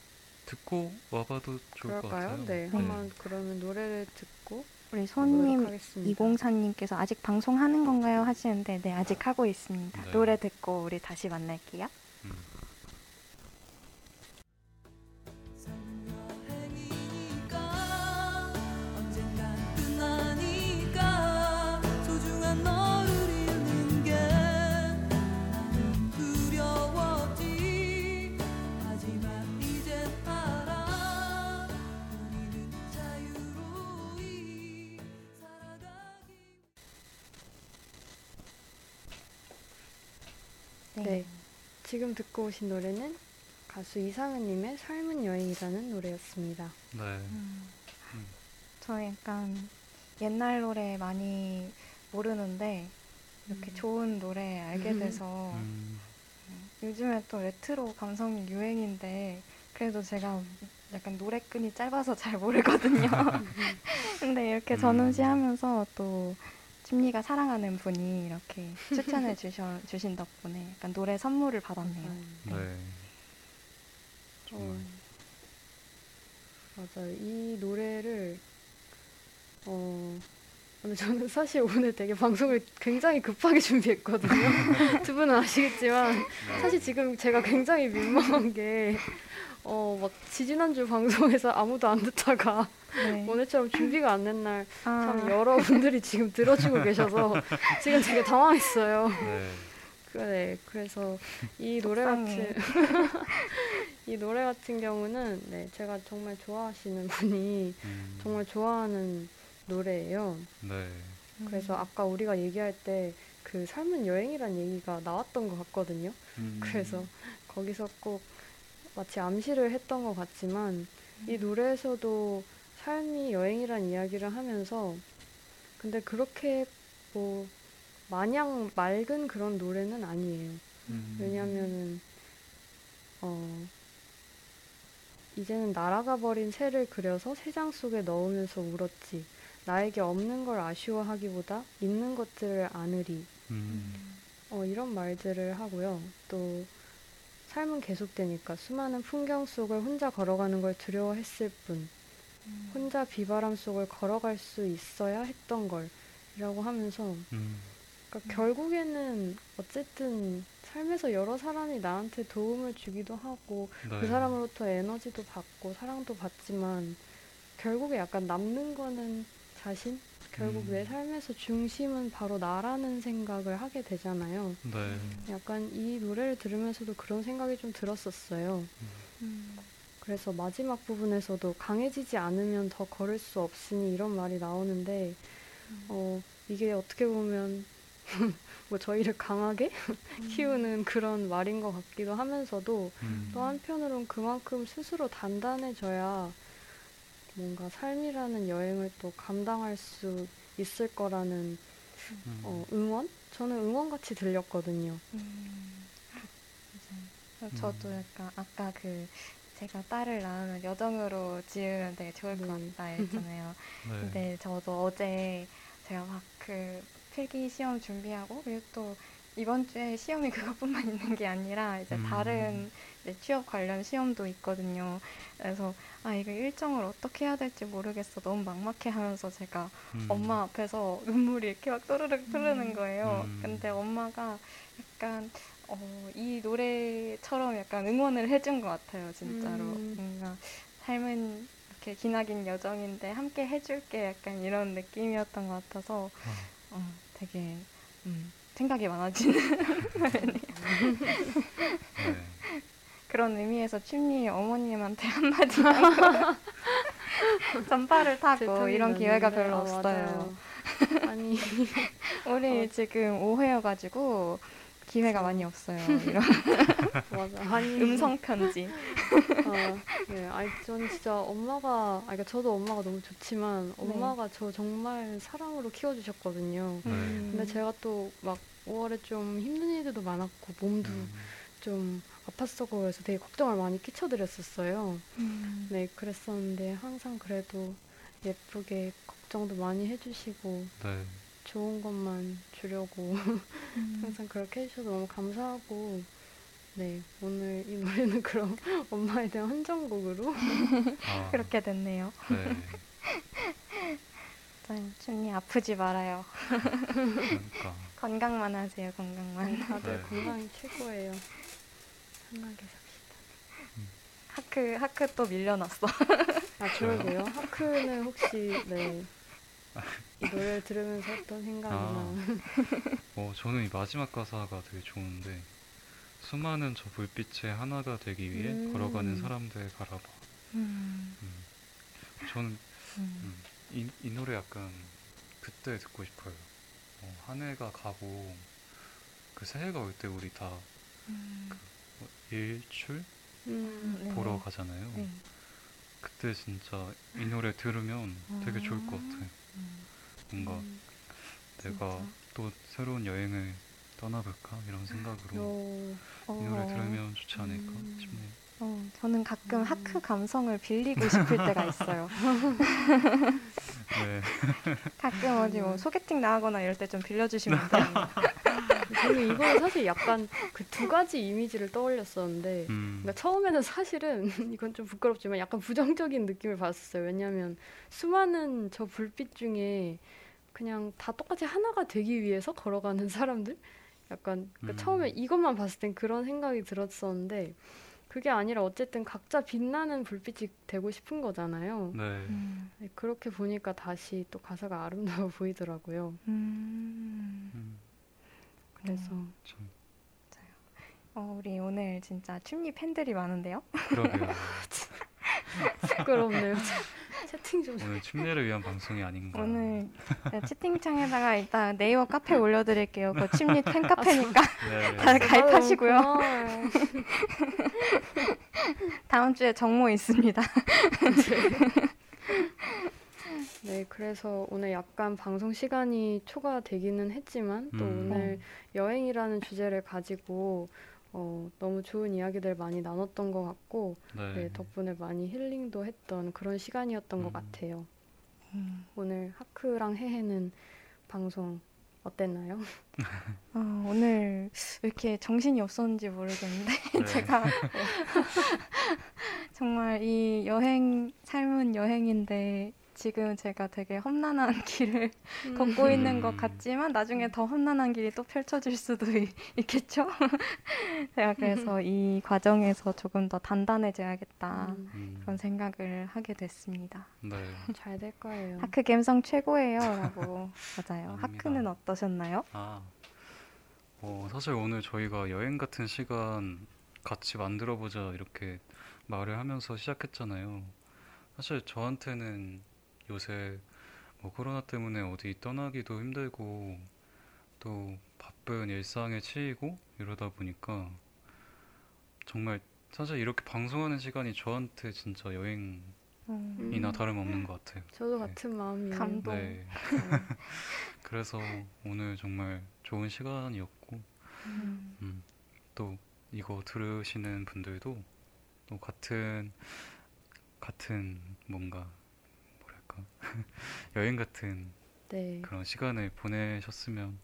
[SPEAKER 1] 듣고 와봐도 좋을 것
[SPEAKER 2] 그럴까요?
[SPEAKER 1] 같아요.
[SPEAKER 2] 네, 한번 그러면 노래를 듣고
[SPEAKER 3] 우리 손님. 204님께서 아직 방송하는 건가요? 하시는데 네, 아직 하고 있습니다.
[SPEAKER 1] 네.
[SPEAKER 3] 노래 듣고 우리 다시 만날게요.
[SPEAKER 1] 음.
[SPEAKER 2] 네. 지금 듣고 오신 노래는 가수 이상은님의 삶은 여행이라는 노래였습니다.
[SPEAKER 1] 네.
[SPEAKER 3] 음.
[SPEAKER 1] 음.
[SPEAKER 3] 저 약간 옛날 노래 많이 모르는데 이렇게 좋은 노래 알게
[SPEAKER 2] 음.
[SPEAKER 3] 돼서
[SPEAKER 1] 음,
[SPEAKER 3] 요즘에 또 레트로 감성이 유행인데 그래도 제가 약간 노래끈이 짧아서 잘 모르거든요. 근데 이렇게
[SPEAKER 1] 음.
[SPEAKER 3] 전우시하면서 또 찜리가 사랑하는 분이 이렇게 추천해 주셔, 주신 덕분에 약간 노래 선물을 받았네요.
[SPEAKER 1] 네.
[SPEAKER 2] 어, 맞아요. 이 노래를 어 근데 저는 사실 오늘 되게 방송을 굉장히 급하게 준비했거든요. 두 분은 아시겠지만 사실 지금 제가 굉장히 민망한 게 어, 막 지지난주 방송에서 아무도 안 듣다가
[SPEAKER 3] 네.
[SPEAKER 2] 오늘처럼 준비가 안 된 날참
[SPEAKER 3] 아,
[SPEAKER 2] 여러분들이 지금 들어주고 계셔서 지금 되게 당황했어요.
[SPEAKER 1] 네.
[SPEAKER 2] 그래, 그래서 이 노래. 같은 이 노래 같은 경우는 네, 제가 정말 좋아하시는 분이
[SPEAKER 1] 음,
[SPEAKER 2] 정말 좋아하는 노래예요.
[SPEAKER 1] 네.
[SPEAKER 2] 그래서 아까 우리가 얘기할 때 그 삶은 여행이란 얘기가 나왔던 것 같거든요.
[SPEAKER 1] 음,
[SPEAKER 2] 그래서 거기서 꼭 마치 암시를 했던 것 같지만
[SPEAKER 3] 음.
[SPEAKER 2] 이 노래에서도 삶이 여행이란 이야기를 하면서 근데 그렇게 뭐 마냥 맑은 그런 노래는 아니에요.
[SPEAKER 1] 음,
[SPEAKER 2] 왜냐하면은 어 이제는 날아가 버린 새를 그려서 새장 속에 넣으면서 울었지. 나에게 없는 걸 아쉬워하기보다 있는 것들을 안으리.
[SPEAKER 1] 음,
[SPEAKER 2] 어, 이런 말들을 하고요. 또 삶은 계속되니까 수많은 풍경 속을 혼자 걸어가는 걸 두려워했을 뿐
[SPEAKER 3] 음.
[SPEAKER 2] 혼자 비바람 속을 걸어갈 수 있어야 했던 걸이라고 하면서
[SPEAKER 1] 음,
[SPEAKER 2] 그러니까 결국에는 어쨌든 삶에서 여러 사람이 나한테 도움을 주기도 하고
[SPEAKER 1] 네.
[SPEAKER 2] 그 사람으로부터 에너지도 받고 사랑도 받지만 결국에 약간 남는 거는 자신? 결국
[SPEAKER 1] 음.
[SPEAKER 2] 내 삶에서 중심은 바로 나라는 생각을 하게 되잖아요.
[SPEAKER 1] 네.
[SPEAKER 2] 약간 이 노래를 들으면서도 그런 생각이 좀 들었었어요.
[SPEAKER 3] 음.
[SPEAKER 2] 그래서 마지막 부분에서도 강해지지 않으면 더 걸을 수 없으니 이런 말이 나오는데, 어, 이게 어떻게 보면 뭐 저희를 강하게 키우는 그런 말인 것 같기도 하면서도
[SPEAKER 1] 음,
[SPEAKER 2] 또 한편으론 그만큼 스스로 단단해져야 뭔가 삶이라는 여행을 또 감당할 수 있을 거라는
[SPEAKER 1] 음,
[SPEAKER 2] 어, 응원? 저는 응원같이 들렸거든요.
[SPEAKER 3] 음. 맞아요. 저도 약간 아까 그 제가 딸을 낳으면 여정으로 지으면 되게 좋을 것
[SPEAKER 2] 네.
[SPEAKER 3] 같다 했잖아요.
[SPEAKER 1] 네.
[SPEAKER 3] 근데 저도 어제 제가 막 그 필기 시험 준비하고 그리고 또 이번 주에 시험이 그것뿐만 있는 게 아니라 이제
[SPEAKER 1] 음.
[SPEAKER 3] 다른 이제 취업 관련 시험도 있거든요. 그래서 아 이거 일정을 어떻게 해야 될지 모르겠어 너무 막막해 하면서 제가
[SPEAKER 1] 음.
[SPEAKER 3] 엄마 앞에서 눈물이 이렇게 막 또르륵 흐르는 거예요.
[SPEAKER 1] 음.
[SPEAKER 3] 근데 엄마가 약간 어, 이 노래처럼 약간 응원을 해준 것 같아요, 진짜로.
[SPEAKER 2] 음.
[SPEAKER 3] 뭔가 삶은 이렇게 기나긴 여정인데 함께 해줄게 약간 이런 느낌이었던 것 같아서 어, 되게 음, 생각이 많아지는
[SPEAKER 1] 네.
[SPEAKER 3] 그런 의미에서 춘리 어머님한테 한마디 하고 전파를 타고 이런 기회가 별로 없어요.
[SPEAKER 2] 아니
[SPEAKER 3] 우리
[SPEAKER 2] 어.
[SPEAKER 3] 지금 5회여가지고 기회가 많이 없어요. 이런
[SPEAKER 2] 맞아. 아니
[SPEAKER 3] 음성 편지.
[SPEAKER 2] 아, 네. 아니 전 진짜 엄마가 아 그러니까 저도 엄마가 너무 좋지만 엄마가 저 정말 사랑으로 키워주셨거든요.
[SPEAKER 1] 네.
[SPEAKER 3] 음.
[SPEAKER 2] 근데 제가 또 막 5월에 좀 힘든 일들도 많았고 몸도
[SPEAKER 1] 음.
[SPEAKER 2] 좀 아팠었고 그래서 되게 걱정을 많이 끼쳐드렸었어요.
[SPEAKER 3] 음.
[SPEAKER 2] 네, 그랬었는데 항상 그래도 예쁘게 걱정도 많이 해주시고
[SPEAKER 1] 네.
[SPEAKER 2] 좋은 것만 주려고
[SPEAKER 3] 음.
[SPEAKER 2] 항상 그렇게 해주셔서 너무 감사하고 네, 오늘 이 노래는 그럼 엄마에 대한 헌정곡으로
[SPEAKER 1] 아,
[SPEAKER 3] 그렇게 됐네요.
[SPEAKER 1] 네.
[SPEAKER 3] 네, 춘이 아프지 말아요.
[SPEAKER 1] 그러니까.
[SPEAKER 3] 건강만 하세요. 건강만.
[SPEAKER 2] 다들
[SPEAKER 1] 네.
[SPEAKER 2] 건강이 최고예요. 편하게 삽시다.
[SPEAKER 3] 하크 하크 또 밀려났어.
[SPEAKER 2] 아, 그러게요. 하크는 혹시 네, 이 노래를 들으면서 어떤 생각이나
[SPEAKER 1] 아. 어, 저는 이 마지막 가사가 되게 좋은데 수많은 저 불빛의 하나가 되기 위해
[SPEAKER 2] 음.
[SPEAKER 1] 걸어가는 사람들 바라봐.
[SPEAKER 3] 음.
[SPEAKER 1] 음. 저는
[SPEAKER 3] 음.
[SPEAKER 1] 음, 이, 이 노래 약간 그때 듣고 싶어요. 어, 한 해가 가고 그 새해가 올 때 우리 다
[SPEAKER 3] 음.
[SPEAKER 1] 뭐 일출
[SPEAKER 2] 음,
[SPEAKER 3] 네.
[SPEAKER 1] 보러 가잖아요.
[SPEAKER 3] 네.
[SPEAKER 1] 그때 진짜 이 노래 들으면 되게 좋을 것 같아요.
[SPEAKER 3] 음.
[SPEAKER 1] 뭔가
[SPEAKER 2] 음,
[SPEAKER 1] 내가
[SPEAKER 3] 진짜?
[SPEAKER 1] 또 새로운 여행을 떠나볼까 이런 생각으로
[SPEAKER 2] 요,
[SPEAKER 1] 이 노래
[SPEAKER 3] 어.
[SPEAKER 1] 들으면 좋지 않을까
[SPEAKER 2] 음.
[SPEAKER 1] 싶네요.
[SPEAKER 3] 어, 저는 가끔
[SPEAKER 2] 음.
[SPEAKER 3] 하크 감성을 빌리고 싶을 때가 있어요.
[SPEAKER 1] 네.
[SPEAKER 3] 가끔 어디 뭐 소개팅 나가거나 이럴 때 좀 빌려주시면 돼요.
[SPEAKER 2] 저는 이거는 사실 약간 그 두 가지 이미지를 떠올렸었는데
[SPEAKER 1] 음.
[SPEAKER 2] 그러니까 처음에는 사실은 이건 좀 부끄럽지만 약간 부정적인 느낌을 받았어요. 왜냐하면 수많은 저 불빛 중에 그냥 다 똑같이 하나가 되기 위해서 걸어가는 사람들? 약간 그러니까
[SPEAKER 1] 음.
[SPEAKER 2] 처음에 이것만 봤을 땐 그런 생각이 들었었는데 그게 아니라 어쨌든 각자 빛나는 불빛이 되고 싶은 거잖아요.
[SPEAKER 1] 네.
[SPEAKER 3] 음.
[SPEAKER 2] 네, 그렇게 보니까 다시 또 가사가 아름다워 보이더라고요.
[SPEAKER 3] 음.
[SPEAKER 1] 음,
[SPEAKER 2] 그래서
[SPEAKER 1] 참
[SPEAKER 3] 어, 우리 오늘 진짜 춤리 팬들이 많은데요?
[SPEAKER 1] 그러게요.
[SPEAKER 2] 부끄럽네요. 채팅 좀
[SPEAKER 1] 오늘 춤례를 위한 방송이 아닌가.
[SPEAKER 3] 오늘 네, 채팅창에다가 이따 네이버 카페 올려드릴게요. 그 춤리 팬카페니까
[SPEAKER 1] 네.
[SPEAKER 3] 다들 가입하시고요.
[SPEAKER 2] 아유, 고마워요.
[SPEAKER 3] 다음 주에 정모 있습니다.
[SPEAKER 2] 네, 그래서 오늘 약간 방송 시간이 초과되기는 했지만 또
[SPEAKER 1] 음.
[SPEAKER 2] 오늘 여행이라는 주제를 가지고 어, 너무 좋은 이야기들 많이 나눴던 것 같고
[SPEAKER 1] 네.
[SPEAKER 2] 네, 덕분에 많이 힐링도 했던 그런 시간이었던 것
[SPEAKER 1] 음.
[SPEAKER 2] 같아요.
[SPEAKER 3] 음.
[SPEAKER 2] 오늘 하크랑 해해는 방송 어땠나요?
[SPEAKER 3] 어, 오늘 왜 이렇게 정신이 없었는지 모르겠는데
[SPEAKER 1] 네.
[SPEAKER 3] 제가 정말 이 여행 삶은 여행인데 지금 제가 되게 험난한 길을 걷고 있는 것
[SPEAKER 1] 음.
[SPEAKER 3] 같지만 나중에 더 험난한 길이 또 펼쳐질 수도 있, 있겠죠. 제가 그래서 이 과정에서 조금 더 단단해져야겠다
[SPEAKER 2] 음,
[SPEAKER 1] 음,
[SPEAKER 3] 그런 생각을 하게 됐습니다.
[SPEAKER 1] 네.
[SPEAKER 2] 잘 될 거예요.
[SPEAKER 3] 하크 감성 최고예요라고 맞아요.
[SPEAKER 1] 아닙니다.
[SPEAKER 3] 하크는 어떠셨나요?
[SPEAKER 1] 아, 어, 사실 오늘 저희가 여행 같은 시간 같이 만들어 보자 이렇게 말을 하면서 시작했잖아요. 사실 저한테는 요새 뭐 코로나 때문에 어디 떠나기도 힘들고 또 바쁜 일상에 치이고 이러다 보니까 정말 사실 이렇게 방송하는 시간이 저한테 진짜 여행 이나
[SPEAKER 3] 음,
[SPEAKER 1] 다름없는 것 같아요.
[SPEAKER 2] 저도
[SPEAKER 1] 네.
[SPEAKER 2] 같은 마음이에요.
[SPEAKER 3] 감동.
[SPEAKER 1] 네. 그래서 오늘 정말 좋은 시간이었고
[SPEAKER 3] 음,
[SPEAKER 1] 음, 또 이거 들으시는 분들도 또 같은 같은 뭔가 뭐랄까 여행 같은
[SPEAKER 2] 네,
[SPEAKER 1] 그런 시간을 보내셨으면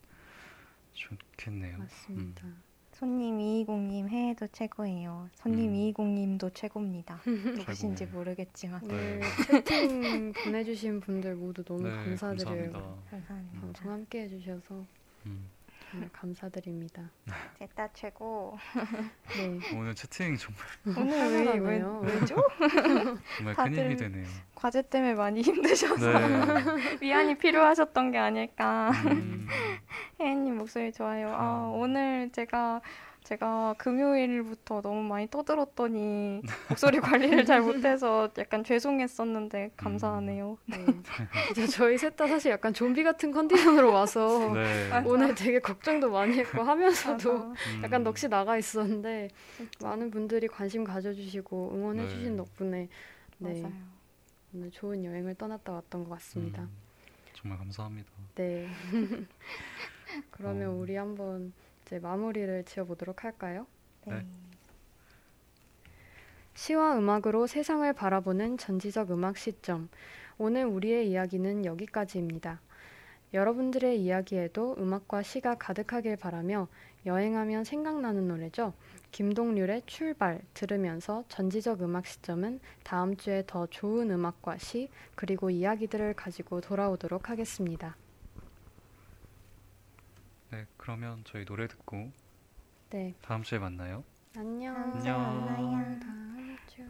[SPEAKER 1] 좋겠네요.
[SPEAKER 2] 맞습니다.
[SPEAKER 3] 손님 220님 해외도 최고예요. 손님
[SPEAKER 1] 음.
[SPEAKER 3] 220님도 최고입니다. 누구신지
[SPEAKER 1] 최고.
[SPEAKER 3] 모르겠지만
[SPEAKER 2] 오늘
[SPEAKER 1] 네.
[SPEAKER 2] 채팅 보내주신 분들 모두 너무
[SPEAKER 1] 네,
[SPEAKER 2] 감사드려요.
[SPEAKER 1] 감사합니다.
[SPEAKER 3] 감사합니다.
[SPEAKER 2] 방송 함께 해주셔서
[SPEAKER 1] 음.
[SPEAKER 2] 정말 감사드립니다.
[SPEAKER 3] 제따 최고.
[SPEAKER 2] 네,
[SPEAKER 1] 오늘 채팅 정말
[SPEAKER 3] 오늘 왜, 왜. 왜죠?
[SPEAKER 1] 정말
[SPEAKER 3] 다들
[SPEAKER 1] 큰 힘이 되네요.
[SPEAKER 3] 과제 때문에 많이 힘드셔서
[SPEAKER 1] 네.
[SPEAKER 3] 위안이 필요하셨던 게 아닐까.
[SPEAKER 1] 음,
[SPEAKER 3] 혜연님 목소리 좋아요. 아,
[SPEAKER 1] 음.
[SPEAKER 3] 오늘 제가 제가 금요일부터 너무 많이 떠들었더니 목소리 관리를 잘 못해서 약간 죄송했었는데 감사하네요.
[SPEAKER 2] 네. 진짜 저희 셋 다 사실 약간 좀비 같은 컨디션으로 와서
[SPEAKER 1] 네.
[SPEAKER 2] 오늘 되게 걱정도 많이 했고 하면서도
[SPEAKER 3] 맞아.
[SPEAKER 1] 음,
[SPEAKER 2] 약간 넋이 나가 있었는데 많은 분들이 관심 가져주시고 응원해주신
[SPEAKER 1] 네.
[SPEAKER 2] 덕분에 네,
[SPEAKER 3] 맞아요.
[SPEAKER 2] 오늘 좋은 여행을 떠났다 왔던 것 같습니다.
[SPEAKER 1] 음, 정말 감사합니다.
[SPEAKER 2] 네. 그러면
[SPEAKER 1] 어.
[SPEAKER 2] 우리 한번 이제 마무리를 지어보도록 할까요?
[SPEAKER 1] 네.
[SPEAKER 2] 시와 음악으로 세상을 바라보는 전지적 음악 시점. 오늘 우리의 이야기는 여기까지입니다. 여러분들의 이야기에도 음악과 시가 가득하길 바라며 여행하면 생각나는 노래죠. 김동률의 출발 들으면서 전지적 음악 시점은 다음 주에 더 좋은 음악과 시 그리고 이야기들을 가지고 돌아오도록 하겠습니다.
[SPEAKER 1] 네, 그러면 저희 노래 듣고
[SPEAKER 2] 네,
[SPEAKER 1] 다음 주에 만나요.
[SPEAKER 2] 안녕.
[SPEAKER 1] 안녕.
[SPEAKER 2] 다음 주.